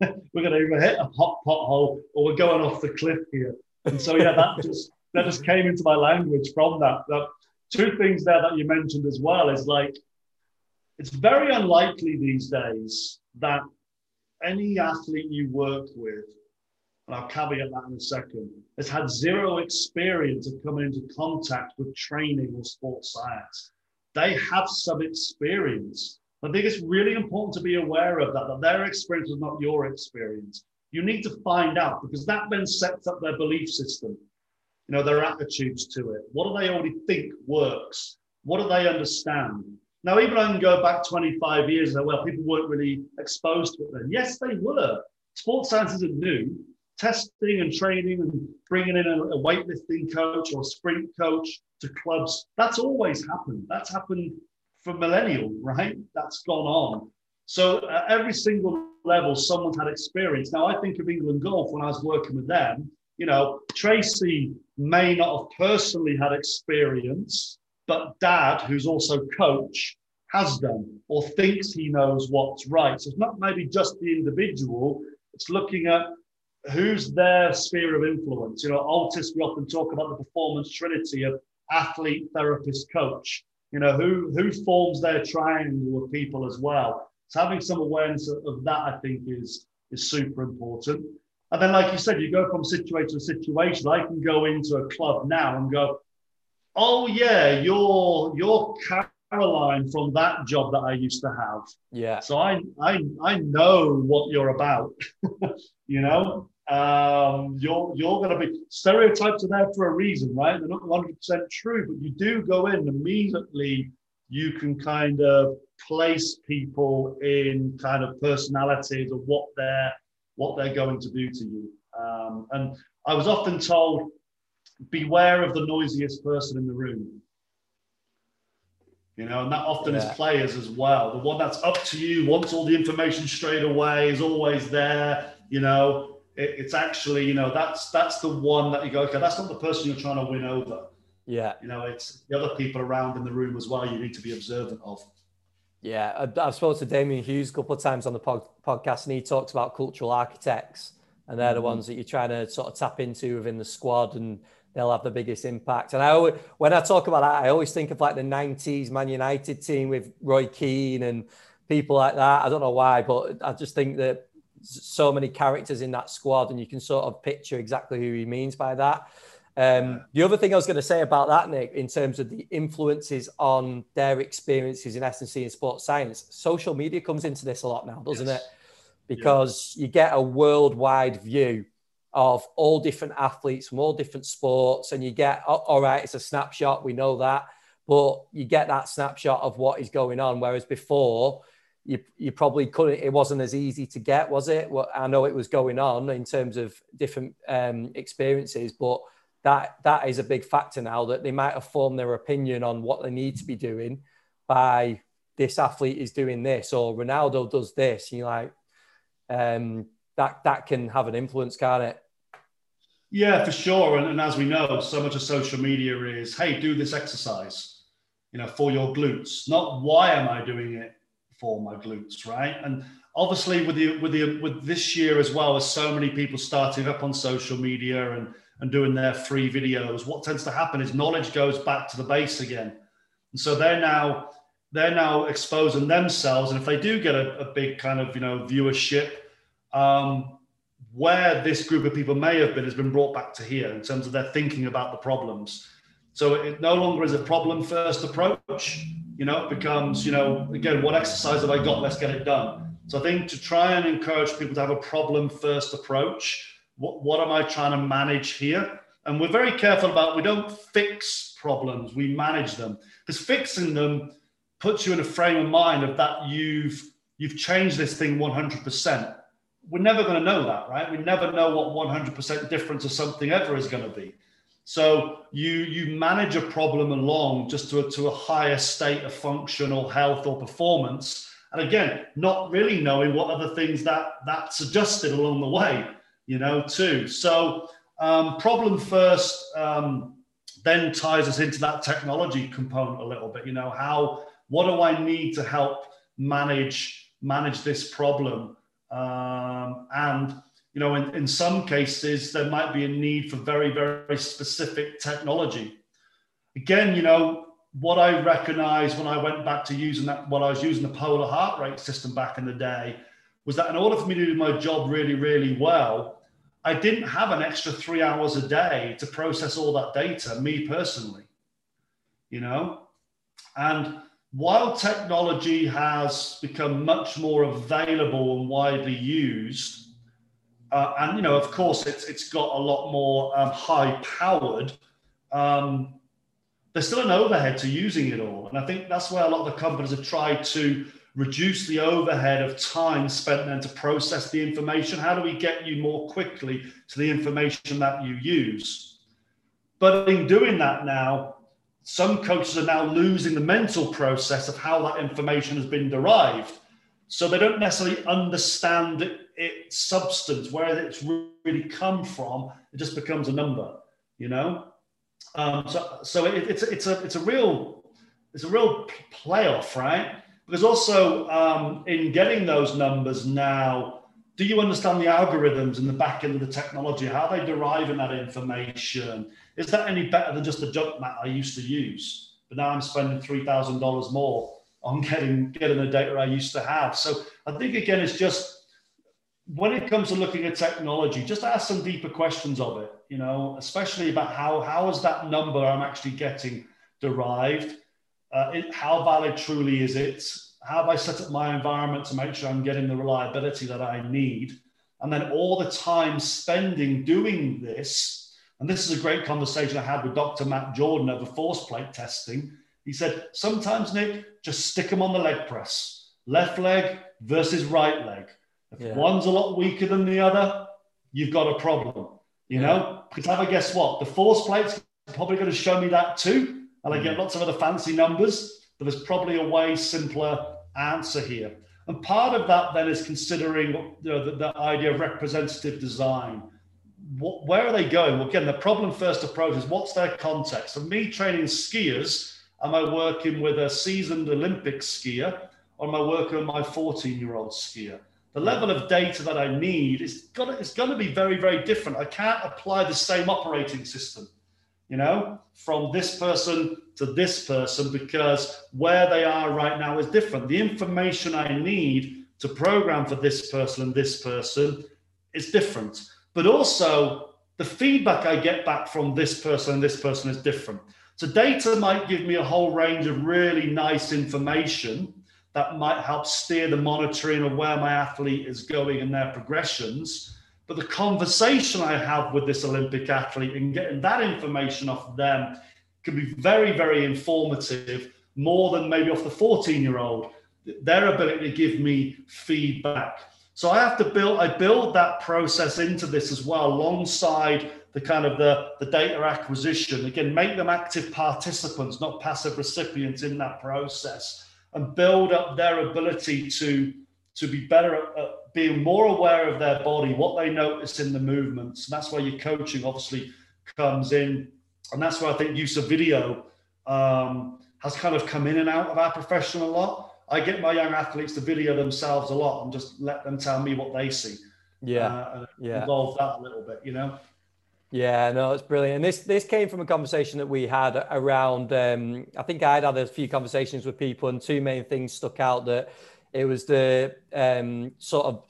B: we're gonna either hit a hot pothole or we're going off the cliff here." And so yeah, that just that just came into my language from that. that two things there that you mentioned as well is like it's very unlikely these days that any athlete you work with, and I'll caveat that in a second, has had zero experience of coming into contact with training or sports science. They have some experience. I think it's really important to be aware of that, that their experience is not your experience. You need to find out because that then sets up their belief system you know, their attitudes to it. What do they already think works? What do they understand? Now, even I can go back 25 years ago, well, people weren't really exposed to it then. Yes, they were. Sports science isn't new. Testing and training and bringing in a, a weightlifting coach or sprint coach to clubs, that's always happened. That's happened for millennial, right? That's gone on. So at every single level, someone's had experience. Now, I think of England Golf when I was working with them. You know, Tracy may not have personally had experience, but dad, who's also coach, has done or thinks he knows what's right. So it's not maybe just the individual, it's looking at who's their sphere of influence. You know, Altis, we often talk about the performance trinity of athlete, therapist, coach. You know, who who forms their triangle of people as well. So having some awareness of, of that, I think, is is super important. And then, like you said, you go from situation to situation. I can go into a club now and go, "Oh yeah, you're you're Caroline from that job that I used to have."
A: Yeah.
B: So I I I know what you're about. you know, um, you're you're going to be stereotypes are there for a reason, right? They're not 100 percent true, but you do go in immediately. You can kind of place people in kind of personalities of what they're what they're going to do to you. Um, and I was often told, beware of the noisiest person in the room. You know, and that often yeah. is players as well. The one that's up to you, wants all the information straight away, is always there. You know, it, it's actually, you know, that's that's the one that you go, okay, that's not the person you're trying to win over.
A: Yeah.
B: You know, it's the other people around in the room as well. You need to be observant of.
A: Yeah, I've spoken to Damian Hughes a couple of times on the pod, podcast, and he talks about cultural architects, and they're the mm-hmm. ones that you're trying to sort of tap into within the squad, and they'll have the biggest impact. And I always, when I talk about that, I always think of like the '90s Man United team with Roy Keane and people like that. I don't know why, but I just think that so many characters in that squad, and you can sort of picture exactly who he means by that. Um, the other thing I was going to say about that, Nick, in terms of the influences on their experiences in S&C and sports science, social media comes into this a lot now, doesn't yes. it? Because yeah. you get a worldwide view of all different athletes from all different sports, and you get, oh, all right, it's a snapshot, we know that, but you get that snapshot of what is going on. Whereas before, you, you probably couldn't, it wasn't as easy to get, was it? Well, I know it was going on in terms of different um, experiences, but that that is a big factor now that they might have formed their opinion on what they need to be doing by this athlete is doing this or Ronaldo does this. You like um, that that can have an influence, can't it?
B: Yeah, for sure. And, and as we know, so much of social media is, hey, do this exercise, you know, for your glutes. Not why am I doing it for my glutes, right? And obviously, with the with the with this year as well, as so many people starting up on social media and and doing their free videos, what tends to happen is knowledge goes back to the base again. And so they're now they're now exposing themselves. And if they do get a, a big kind of you know viewership, um, where this group of people may have been has been brought back to here in terms of their thinking about the problems. So it no longer is a problem first approach. You know, it becomes, you know, again, what exercise have I got? Let's get it done. So I think to try and encourage people to have a problem first approach. What, what am I trying to manage here? And we're very careful about we don't fix problems, we manage them. Because fixing them puts you in a frame of mind of that you've you've changed this thing 100%. We're never going to know that, right? We never know what 100% difference of something ever is going to be. So you you manage a problem along just to a, to a higher state of functional health or performance, and again, not really knowing what other things that that's adjusted along the way, you know, too. So um, problem first um, then ties us into that technology component a little bit. You know, how what do I need to help manage manage this problem? Um, and you know, in, in some cases, there might be a need for very, very specific technology. Again, you know, what I recognized when I went back to using that, while I was using the polar heart rate system back in the day, was that in order for me to do my job really, really well, I didn't have an extra three hours a day to process all that data, me personally, you know? And while technology has become much more available and widely used, uh, and you know, of course, it's it's got a lot more um, high powered. Um, there's still an overhead to using it all, and I think that's where a lot of the companies have tried to reduce the overhead of time spent then to process the information. How do we get you more quickly to the information that you use? But in doing that now, some coaches are now losing the mental process of how that information has been derived. So they don't necessarily understand its substance, where it's really come from. It just becomes a number, you know. Um, so so it, it's it's a it's a real it's a real playoff, right? Because also um, in getting those numbers now, do you understand the algorithms in the back end of the technology? How are they deriving that information? Is that any better than just the junk mat I used to use? But now I'm spending three thousand dollars more on getting getting the data I used to have. So I think again, it's just when it comes to looking at technology, just ask some deeper questions of it. You know, especially about how how is that number I'm actually getting derived? Uh, it, how valid truly is it? How have I set up my environment to make sure I'm getting the reliability that I need? And then all the time spending doing this and this is a great conversation I had with Dr. Matt Jordan over force plate testing. He said, sometimes, Nick, just stick them on the leg press, left leg versus right leg. If yeah. one's a lot weaker than the other, you've got a problem, you yeah. know? Because have a guess what? The force plate's probably going to show me that too. And I get mm. lots of other fancy numbers, but there's probably a way simpler answer here. And part of that then is considering you know, the, the idea of representative design what, where are they going? Well, again, the problem first approach is what's their context? For me, training skiers, am I working with a seasoned Olympic skier or am I working with my 14 year old skier? The level of data that I need is gonna, it's going to be very, very different. I can't apply the same operating system, you know, from this person to this person because where they are right now is different. The information I need to program for this person and this person is different but also the feedback I get back from this person and this person is different. So data might give me a whole range of really nice information that might help steer the monitoring of where my athlete is going and their progressions. But the conversation I have with this Olympic athlete and getting that information off them can be very, very informative, more than maybe off the 14 year old. Their ability to give me feedback. So I have to build, I build that process into this as well, alongside the kind of the, the data acquisition. Again, make them active participants, not passive recipients in that process, and build up their ability to, to be better at, at being more aware of their body, what they notice in the movements. And that's where your coaching obviously comes in. And that's where I think use of video um, has kind of come in and out of our profession a lot I get my young athletes to video themselves a lot and just let them tell me what they see.
A: Yeah, uh,
B: yeah. Evolve that a little bit, you know.
A: Yeah, no, it's brilliant. And this this came from a conversation that we had around. Um, I think I'd had a few conversations with people, and two main things stuck out. That it was the um, sort of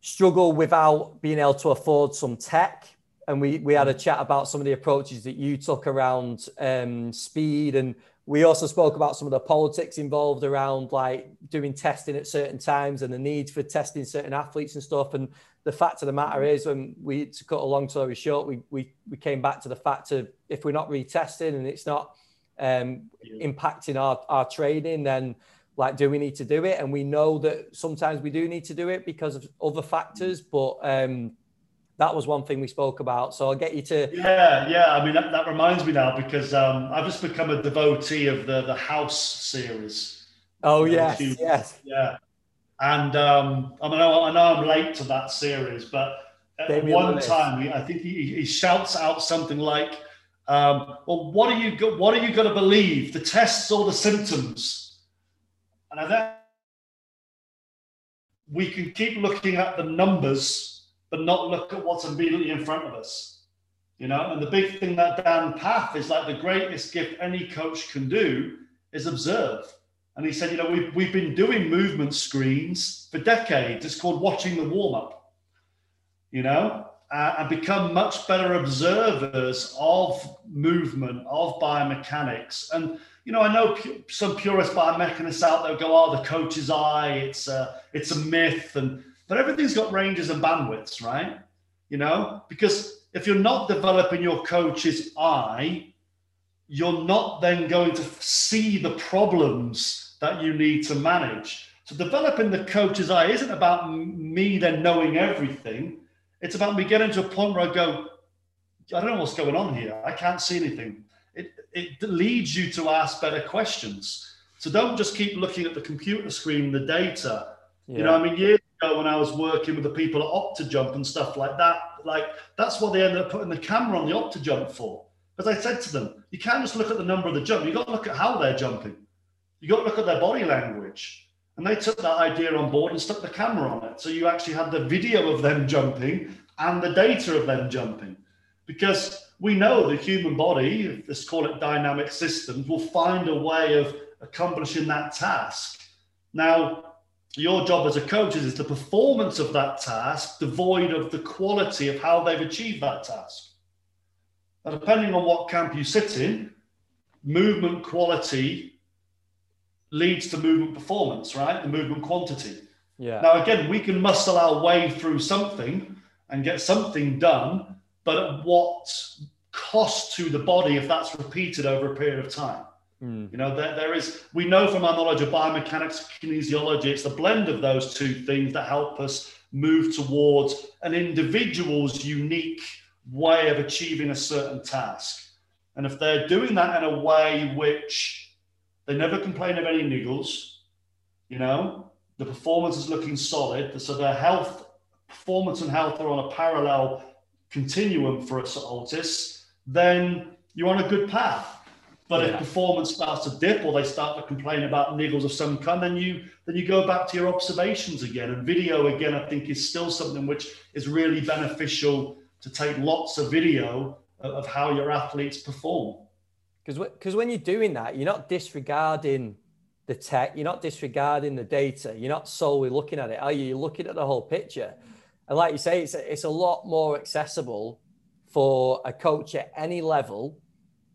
A: struggle without being able to afford some tech. And we, we had a chat about some of the approaches that you took around um, speed. And we also spoke about some of the politics involved around like doing testing at certain times and the need for testing certain athletes and stuff. And the fact of the matter is, when we to cut a long story short, we, we, we came back to the fact of if we're not retesting and it's not um, yeah. impacting our, our training, then like do we need to do it and we know that sometimes we do need to do it because of other factors but um that was one thing we spoke about so i'll get you to
B: yeah yeah i mean that, that reminds me now because um i've just become a devotee of the the house series
A: oh yes yes
B: yeah and um i mean i know i'm late to that series but at Damian one Lewis. time i think he, he shouts out something like um, well, what are you what are you going to believe? The tests or the symptoms? And I think we can keep looking at the numbers, but not look at what's immediately in front of us. You know, and the big thing that Dan Pfaff is like the greatest gift any coach can do is observe. And he said, you know, we've, we've been doing movement screens for decades. It's called watching the warm up, you know, uh, and become much better observers of movement, of biomechanics. And you know, I know pu- some purist biomechanists out there go, "Oh, the coach's eye, it's a, it's a myth," and but everything's got ranges and bandwidths, right? You know, because if you're not developing your coach's eye, you're not then going to see the problems that you need to manage. So developing the coach's eye isn't about me then knowing everything. It's about me getting to a point where I go, I don't know what's going on here. I can't see anything it, it leads you to ask better questions. So don't just keep looking at the computer screen, the data. Yeah. You know, I mean, years ago when I was working with the people at OptoJump and stuff like that, like that's what they ended up putting the camera on the OptoJump for. Because I said to them, you can't just look at the number of the jump, You've got to look at how they're jumping. You've got to look at their body language. And they took that idea on board and stuck the camera on it. So you actually had the video of them jumping and the data of them jumping. Because we know the human body, let's call it dynamic systems, will find a way of accomplishing that task. Now, your job as a coach is, is the performance of that task devoid of the quality of how they've achieved that task. Now, depending on what camp you sit in, movement quality leads to movement performance, right? The movement quantity.
A: Yeah.
B: Now, again, we can muscle our way through something and get something done but at what cost to the body if that's repeated over a period of time? Mm. You know, there, there is, we know from our knowledge of biomechanics, kinesiology, it's the blend of those two things that help us move towards an individual's unique way of achieving a certain task. And if they're doing that in a way which they never complain of any niggles, you know, the performance is looking solid. So their health, performance and health are on a parallel continuum for us at Altis, then you're on a good path. But yeah. if performance starts to dip or they start to complain about niggles of some kind, then you then you go back to your observations again. And video again, I think is still something which is really beneficial to take lots of video of, how your athletes perform.
A: Because because when you're doing that, you're not disregarding the tech, you're not disregarding the data, you're not solely looking at it, are you? You're looking at the whole picture. And like you say, it's a, it's a lot more accessible for a coach at any level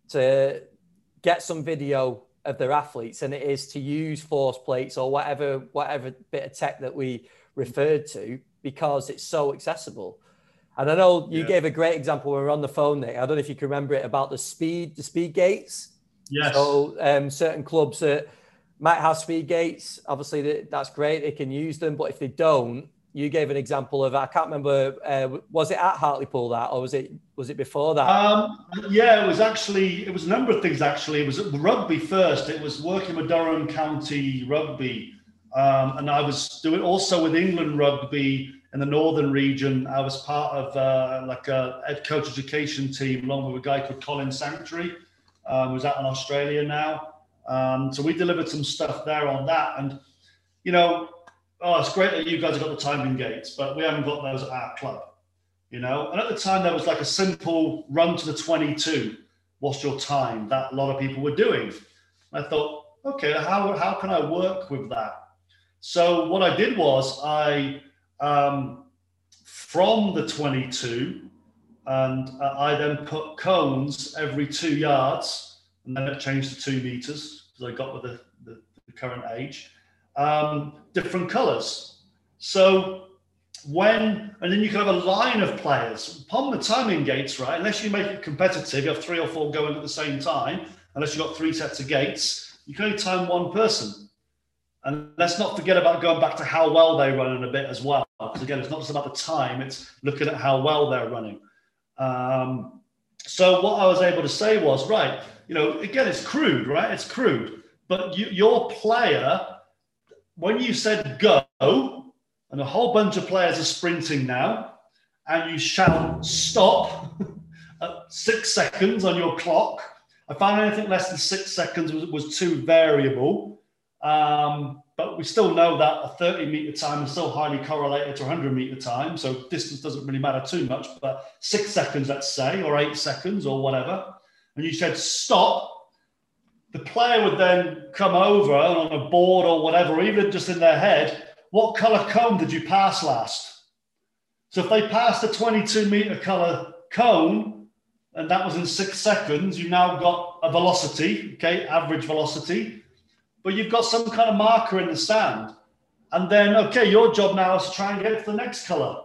A: to get some video of their athletes than it is to use force plates or whatever whatever bit of tech that we referred to because it's so accessible. And I know you yeah. gave a great example when we were on the phone, Nick. I don't know if you can remember it about the speed, the speed gates.
B: Yes.
A: So um, certain clubs that might have speed gates, obviously that's great. They can use them, but if they don't, you gave an example of I can't remember uh, was it at Hartlepool that or was it was it before that?
B: Um, yeah, it was actually it was a number of things actually. It was rugby first. It was working with Durham County Rugby, um, and I was doing also with England Rugby in the northern region. I was part of uh, like a head coach education team along with a guy called Colin Sanctuary, um, who's out in Australia now. Um, so we delivered some stuff there on that, and you know oh, it's great that you guys have got the timing gates, but we haven't got those at our club, you know. And at the time, there was like a simple run to the 22. What's your time? That a lot of people were doing. I thought, okay, how how can I work with that? So what I did was I um, from the 22, and uh, I then put cones every two yards, and then it changed to two meters because I got with the, the, the current age. Um, different colors. So when and then you can have a line of players. Upon the timing gates right? Unless you make it competitive you have three or four going at the same time unless you've got three sets of gates you can only time one person. And let's not forget about going back to how well they run in a bit as well because again it's not just about the time it's looking at how well they're running. Um, so what i was able to say was right you know again it's crude right? It's crude. But you, your player when you said go and a whole bunch of players are sprinting now, and you shout stop at six seconds on your clock. I found anything less than six seconds was, was too variable. Um, but we still know that a 30 meter time is still highly correlated to 100 meter time. So distance doesn't really matter too much. But six seconds, let's say, or eight seconds, or whatever. And you said stop. The player would then come over on a board or whatever, even just in their head, what color cone did you pass last? So if they passed a 22 meter color cone, and that was in six seconds, you've now got a velocity, okay, average velocity, but you've got some kind of marker in the sand. And then, okay, your job now is to try and get to the next color.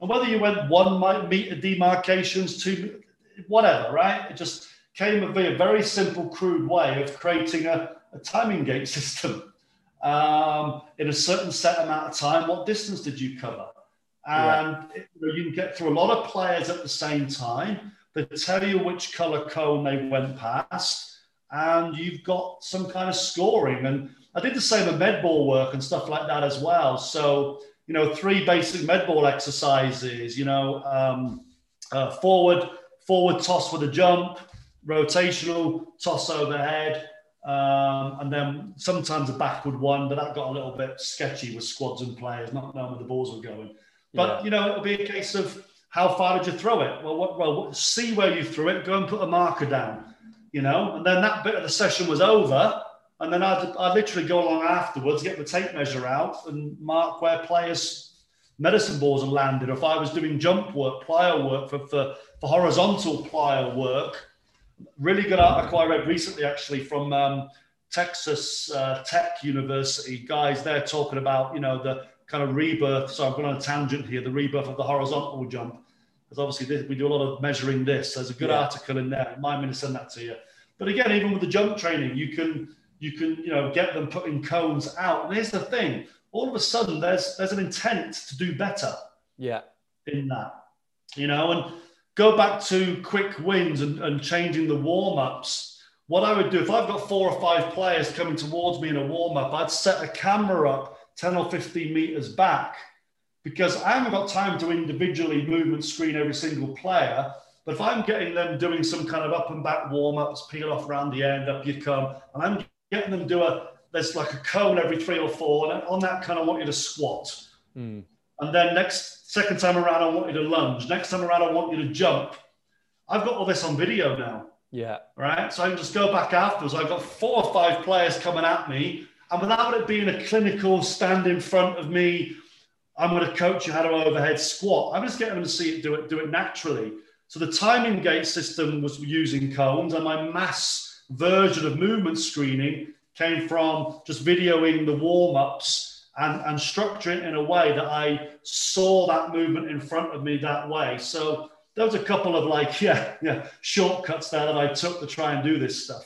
B: And whether you went one meter demarcations, two, whatever, right? It just came of a very simple, crude way of creating a, a timing gate system um, in a certain set amount of time. What distance did you cover? And yeah. you, know, you can get through a lot of players at the same time. They tell you which color cone they went past, and you've got some kind of scoring. And I did the same with med ball work and stuff like that as well. So, you know, three basic med ball exercises, you know, um, uh, forward, forward toss with a jump, rotational toss overhead, um, and then sometimes a backward one, but that got a little bit sketchy with squads and players, not knowing where the balls were going. But yeah. you know, it'll be a case of how far did you throw it? Well, what, well, see where you threw it. Go and put a marker down. You know, and then that bit of the session was over, and then I'd, I'd literally go along afterwards, get the tape measure out, and mark where players' medicine balls had landed. Or if I was doing jump work, plyo work for, for, for horizontal plyo work, really good article I read recently, actually, from um, Texas uh, Tech University. Guys, they're talking about, you know, the kind of rebirth. So I'm going on a tangent here, the rebirth of the horizontal jump. Because obviously this, we do a lot of measuring this. There's a good yeah. article in there. Mind me to send that to you. But again, even with the jump training, you can you can you know get them putting cones out. And here's the thing: all of a sudden, there's there's an intent to do better.
A: Yeah.
B: In that, you know, and go back to quick wins and, and changing the warm ups. What I would do if I've got four or five players coming towards me in a warm up, I'd set a camera up 10 or 15 meters back because I haven't got time to individually movement screen every single player. But if I'm getting them doing some kind of up and back warm ups, peel off around the end, up you come, and I'm getting them do a there's like a cone every three or four, and on that kind of want you to squat. Mm. And then next second time around, I want you to lunge. Next time around, I want you to jump. I've got all this on video now.
A: Yeah.
B: Right. So I can just go back afterwards. I've got four or five players coming at me, and without it being a clinical stand in front of me, I'm going to coach you how to overhead squat. I'm just getting them to see it do it do it naturally. So the timing gate system was using cones, and my mass version of movement screening came from just videoing the warm ups and, and structure it in a way that I saw that movement in front of me that way. So there was a couple of like, yeah, yeah, shortcuts there that I took to try and do this stuff.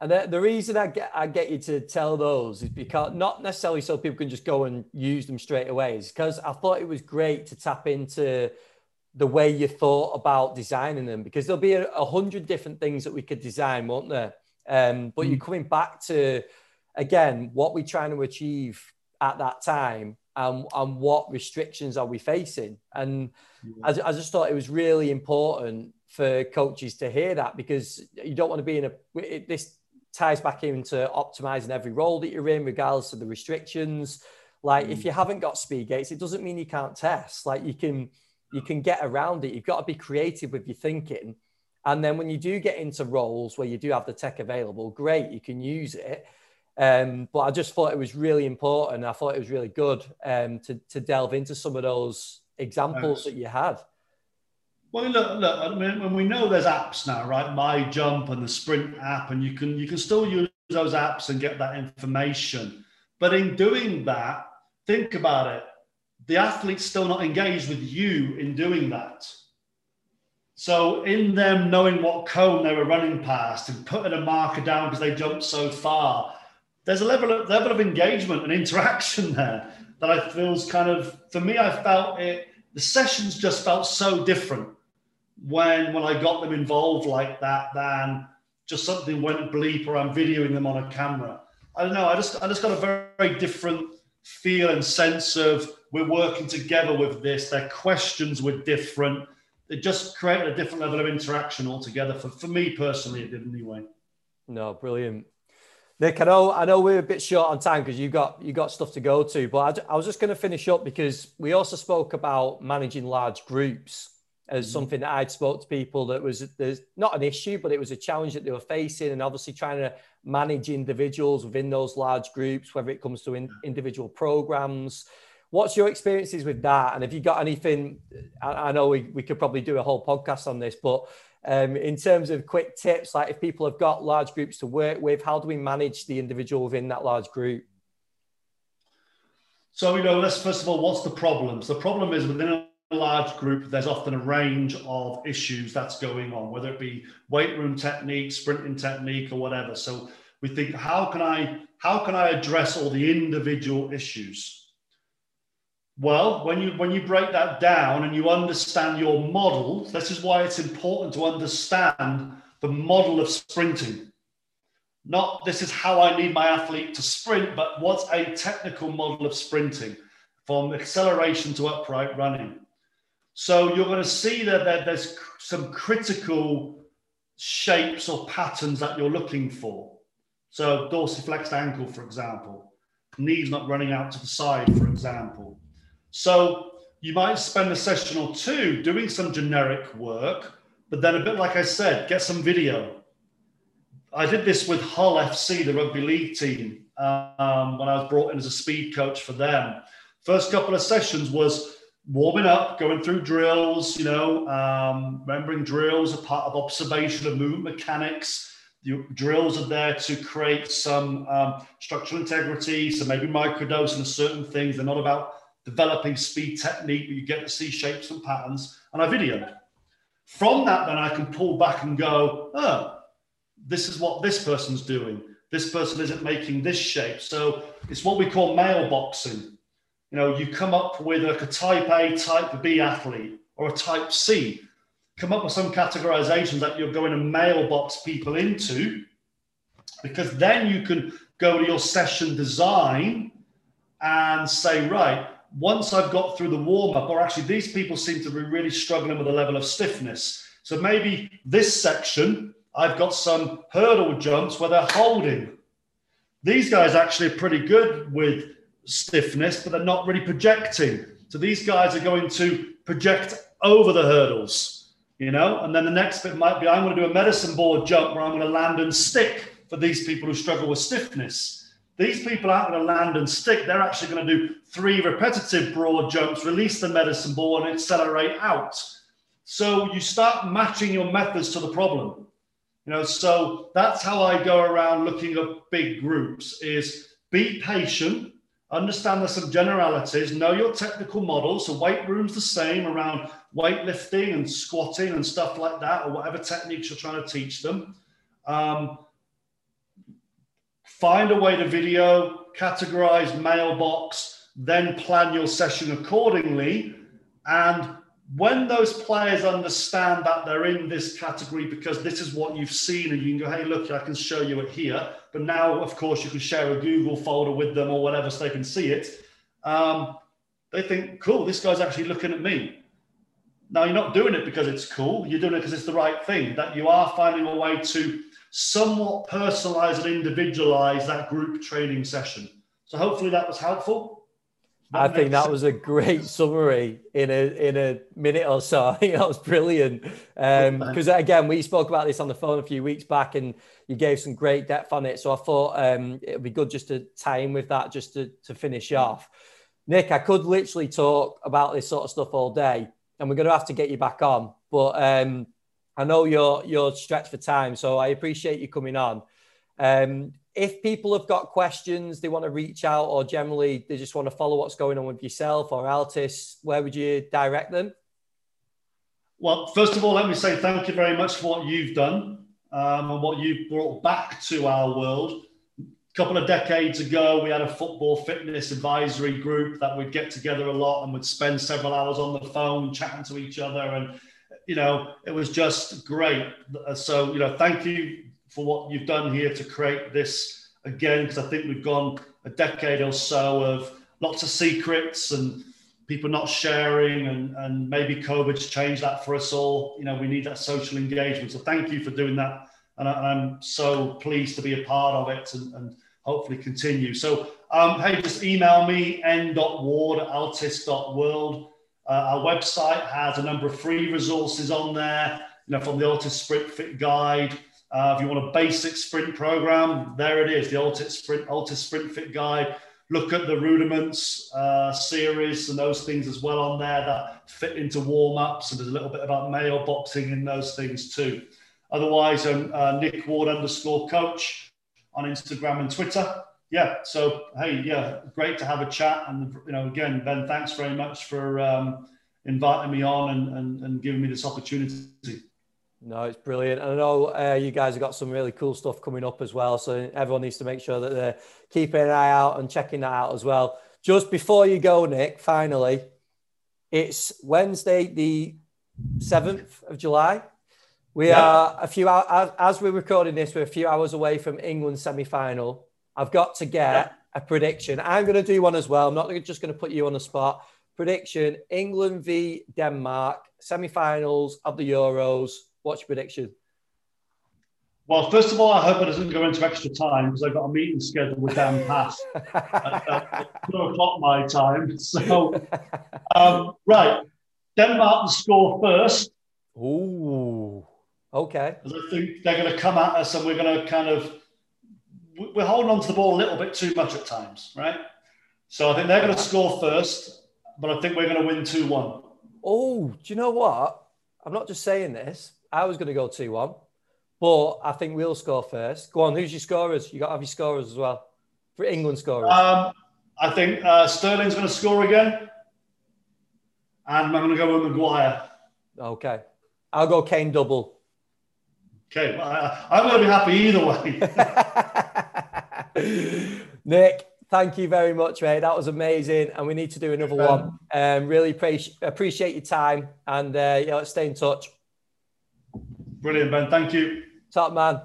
A: And the, the reason I get, I get you to tell those is because not necessarily so people can just go and use them straight away, is because I thought it was great to tap into the way you thought about designing them because there'll be a, a hundred different things that we could design, won't there? Um, but mm. you're coming back to again what we're trying to achieve at that time and, and what restrictions are we facing? And yeah. I, I just thought it was really important for coaches to hear that because you don't want to be in a it, this ties back into optimizing every role that you're in regardless of the restrictions. Like mm. if you haven't got speed gates it doesn't mean you can't test. Like you can you can get around it. You've got to be creative with your thinking. And then when you do get into roles where you do have the tech available great you can use it um, but I just thought it was really important. I thought it was really good um, to, to delve into some of those examples that you had.
B: Well, look, look. I mean, when we know there's apps now, right? My Jump and the Sprint app, and you can you can still use those apps and get that information. But in doing that, think about it. The athlete's still not engaged with you in doing that. So, in them knowing what cone they were running past and putting a marker down because they jumped so far, there's a level of level of engagement and interaction there that I feels kind of for me. I felt it. The sessions just felt so different when when I got them involved like that than just something went bleep or I'm videoing them on a camera. I don't know. I just I just got a very, very different feel and sense of we're working together with this. Their questions were different. It just created a different level of interaction altogether. For, for me personally, it did anyway.
A: No, brilliant. Nick, I know I know we're a bit short on time because you got you got stuff to go to, but I, I was just going to finish up because we also spoke about managing large groups as mm-hmm. something that I'd spoke to people that was there's not an issue, but it was a challenge that they were facing, and obviously trying to manage individuals within those large groups, whether it comes to in, individual programs. What's your experiences with that? And have you got anything? I, I know we, we could probably do a whole podcast on this, but um, in terms of quick tips, like if people have got large groups to work with, how do we manage the individual within that large group?
B: So, you know, let's first of all, what's the problems? The problem is within a large group, there's often a range of issues that's going on, whether it be weight room technique, sprinting technique, or whatever. So we think, how can I how can I address all the individual issues? Well, when you when you break that down and you understand your model, this is why it's important to understand the model of sprinting. Not this is how I need my athlete to sprint, but what's a technical model of sprinting from acceleration to upright running. So you're going to see that there's some critical shapes or patterns that you're looking for. So dorsiflexed ankle, for example, knees not running out to the side, for example. So you might spend a session or two doing some generic work, but then a bit like I said, get some video. I did this with Hull FC, the rugby league team, um, when I was brought in as a speed coach for them. First couple of sessions was warming up, going through drills, you know, um, remembering drills are part of observation of movement mechanics. The drills are there to create some um, structural integrity, so maybe microdosing of certain things. They're not about developing speed technique, but you get to see shapes and patterns. And I videoed. From that, then I can pull back and go, oh, this is what this person's doing. This person isn't making this shape. So it's what we call mailboxing you know, you come up with like a type A, type B athlete or a type C, come up with some categorizations that you're going to mailbox people into, because then you can go to your session design and say, right, once I've got through the warm up, or actually these people seem to be really struggling with a level of stiffness. So maybe this section, I've got some hurdle jumps where they're holding. These guys actually are pretty good with stiffness, but they're not really projecting. So these guys are going to project over the hurdles, you know. And then the next bit might be I'm going to do a medicine ball jump where I'm going to land and stick for these people who struggle with stiffness. These people aren't going to land and stick. They're actually going to do three repetitive broad jumps, release the medicine ball, and accelerate out. So you start matching your methods to the problem. You know, so that's how I go around looking at big groups is be patient, understand there's some generalities, know your technical models. So weight room's the same around weightlifting and squatting and stuff like that, or whatever techniques you're trying to teach them. Um, find a way to video, categorize mailbox, then plan your session accordingly. And when those players understand that they're in this category because this is what you've seen, and you can go, hey, look, I can show you it here. But now, of course, you can share a Google folder with them or whatever so they can see it. Um, they think, cool, this guy's actually looking at me. Now, you're not doing it because it's cool. You're doing it because it's the right thing, that you are finding a way to somewhat personalize and individualize that group training session. So hopefully that was helpful.
A: I think that was a great summary in a in a minute or so. I think that was brilliant. Because um, again, we spoke about this on the phone a few weeks back, and you gave some great depth on it. So I thought um, it would be good just to tie in with that, just to to finish off. Nick, I could literally talk about this sort of stuff all day, and we're going to have to get you back on. But um, I know you're you're stretched for time, so I appreciate you coming on. Um, if people have got questions, they want to reach out, or generally they just want to follow what's going on with yourself or Altis, where would you direct them?
B: Well, first of all, let me say thank you very much for what you've done um, and what you've brought back to our world. A couple of decades ago, we had a football fitness advisory group that would get together a lot and would spend several hours on the phone chatting to each other. And, you know, it was just great. So, you know, thank you for what you've done here to create this again, because I think we've gone a decade or so of lots of secrets and people not sharing and, and maybe COVID's changed that for us all. You know, we need that social engagement. So thank you for doing that. And, I, am so pleased to be a part of it and, and hopefully continue. So, um, hey, just email me, n.ward at altis.world. Uh, our website has a number of free resources on there, you know, from the Altis Sprint Fit Guide uh, if you want a basic sprint program, there it is, the Altis Sprint, Altis Sprint Fit Guide. Look at the rudiments uh, series and those things as well on there that fit into warm ups. And there's a little bit about mailboxing in those things too. Otherwise, um, uh, Nick Ward underscore coach on Instagram and Twitter. Yeah. So, hey, yeah, great to have a chat. And, you know, again, Ben, thanks very much for um, inviting me on and, and, and giving me this opportunity.
A: No, it's brilliant. And I know uh, you guys have got some really cool stuff coming up as well. So everyone needs to make sure that they're keeping an eye out and checking that out as well. Just before you go, Nick, finally, it's Wednesday, the 7th of July. We yeah. are a few hours, as we're recording this, we're a few hours away from England semi final. I've got to get yeah. a prediction. I'm going to do one as well. I'm not just going to put you on the spot. Prediction England v Denmark, semi finals of the Euros. What's your prediction?
B: Well, first of all, I hope it doesn't go into extra time because I've got a meeting scheduled with Dan Pfaff at, at two o'clock my time. So, um, right, Denmark to score first.
A: Ooh, okay.
B: Because I think they're going to come at us and we're going to kind of we're holding on to the ball a little bit too much at times, right? So I think they're going to score first, but I think we're going to win two one.
A: Oh, do you know what? I'm not just saying this. I was going to go 2 1, but I think we'll score first. Go on, who's your scorers? You got to have your scorers as well for England scorers.
B: Um, I think uh, Sterling's going to score again, and I'm going to go with Maguire.
A: Okay. I'll go Kane double.
B: Okay, well, I, am going to be happy
A: either way. Nick, thank you very much, mate. That was amazing, and we need to do another one. Um, really appreciate appreciate your time, and uh, yeah, let's stay in touch.
B: Brilliant, Ben. Thank you.
A: Top man.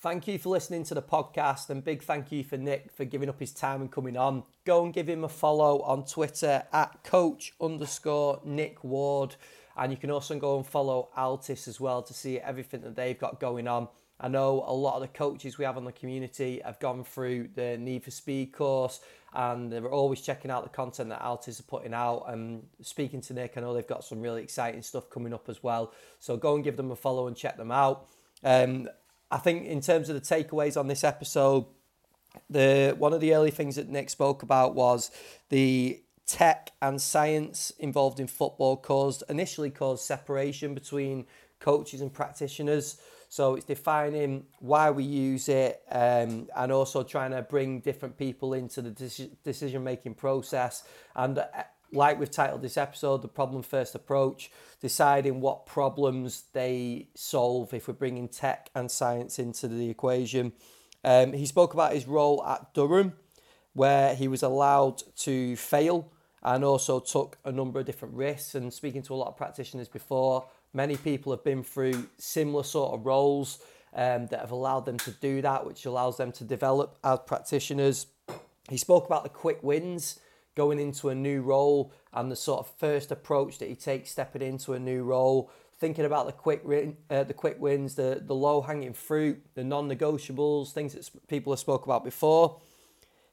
A: Thank you for listening to the podcast and big thank you for Nick for giving up his time and coming on. Go and give him a follow on Twitter at coach underscore Nick Ward. And you can also go and follow Altis as well to see everything that they've got going on. I know a lot of the coaches we have on the community have gone through the Need for Speed course and they're always checking out the content that Altis are putting out. And speaking to Nick, I know they've got some really exciting stuff coming up as well. So go and give them a follow and check them out. Um, I think in terms of the takeaways on this episode, the one of the early things that Nick spoke about was the tech and science involved in football caused initially caused separation between coaches and practitioners. So it's defining why we use it um, and also trying to bring different people into the decision making process. And uh, like we've titled this episode, the problem first approach, deciding what problems they solve if we're bringing tech and science into the equation. Um, he spoke about his role at Durham, where he was allowed to fail and also took a number of different risks. And speaking to a lot of practitioners before, Many people have been through similar sort of roles um, that have allowed them to do that, which allows them to develop as practitioners. He spoke about the quick wins going into a new role and the sort of first approach that he takes stepping into a new role. Thinking about the quick uh, the quick wins, the the low hanging fruit, the non negotiables, things that people have spoke about before.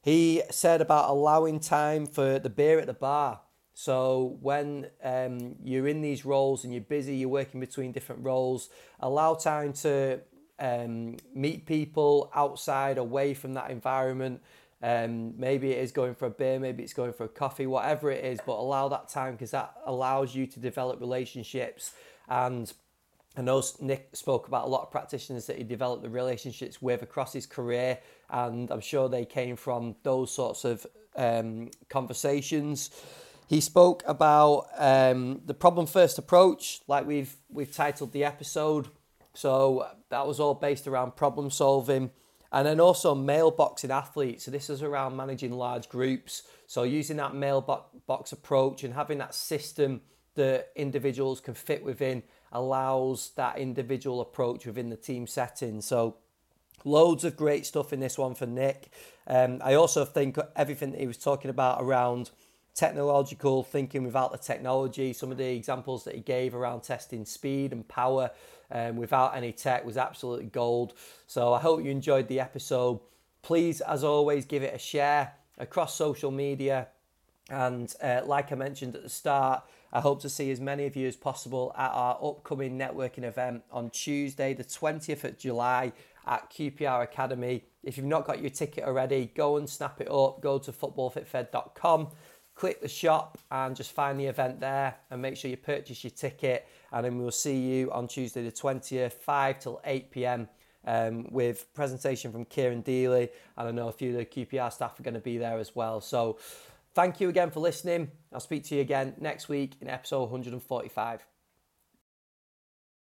A: He said about allowing time for the beer at the bar. So when um, you're in these roles and you're busy, you're working between different roles, allow time to um, meet people outside, away from that environment. Um, maybe it is going for a beer, maybe it's going for a coffee, whatever it is, but allow that time because that allows you to develop relationships. And I know Nick spoke about a lot of practitioners that he developed the relationships with across his career, and I'm sure they came from those sorts of um, conversations. He spoke about um, the problem first approach, like we've we've titled the episode. So that was all based around problem solving and then also mailboxing athletes. So this is around managing large groups. So using that mailbox approach and having that system that individuals can fit within allows that individual approach within the team setting. So loads of great stuff in this one for Nick. Um, I also think everything that he was talking about around technological thinking without the technology, some of the examples that he gave around testing speed and power um, without any tech was absolutely gold. So I hope you enjoyed the episode. Please, as always, give it a share across social media. And uh, like I mentioned at the start, I hope to see as many of you as possible at our upcoming networking event on Tuesday, the 20th of July at QPR Academy. If you've not got your ticket already, go and snap it up. Go to footballfitfed.com click the shop and just find the event there and make sure you purchase your ticket. And then we'll see you on Tuesday the 20th, 5 till 8 pm. Um, with presentation from Kieran Deely, and I know a few of the QPR staff are going to be there as well. So, thank you again for listening. I'll speak to you again next week in episode 145.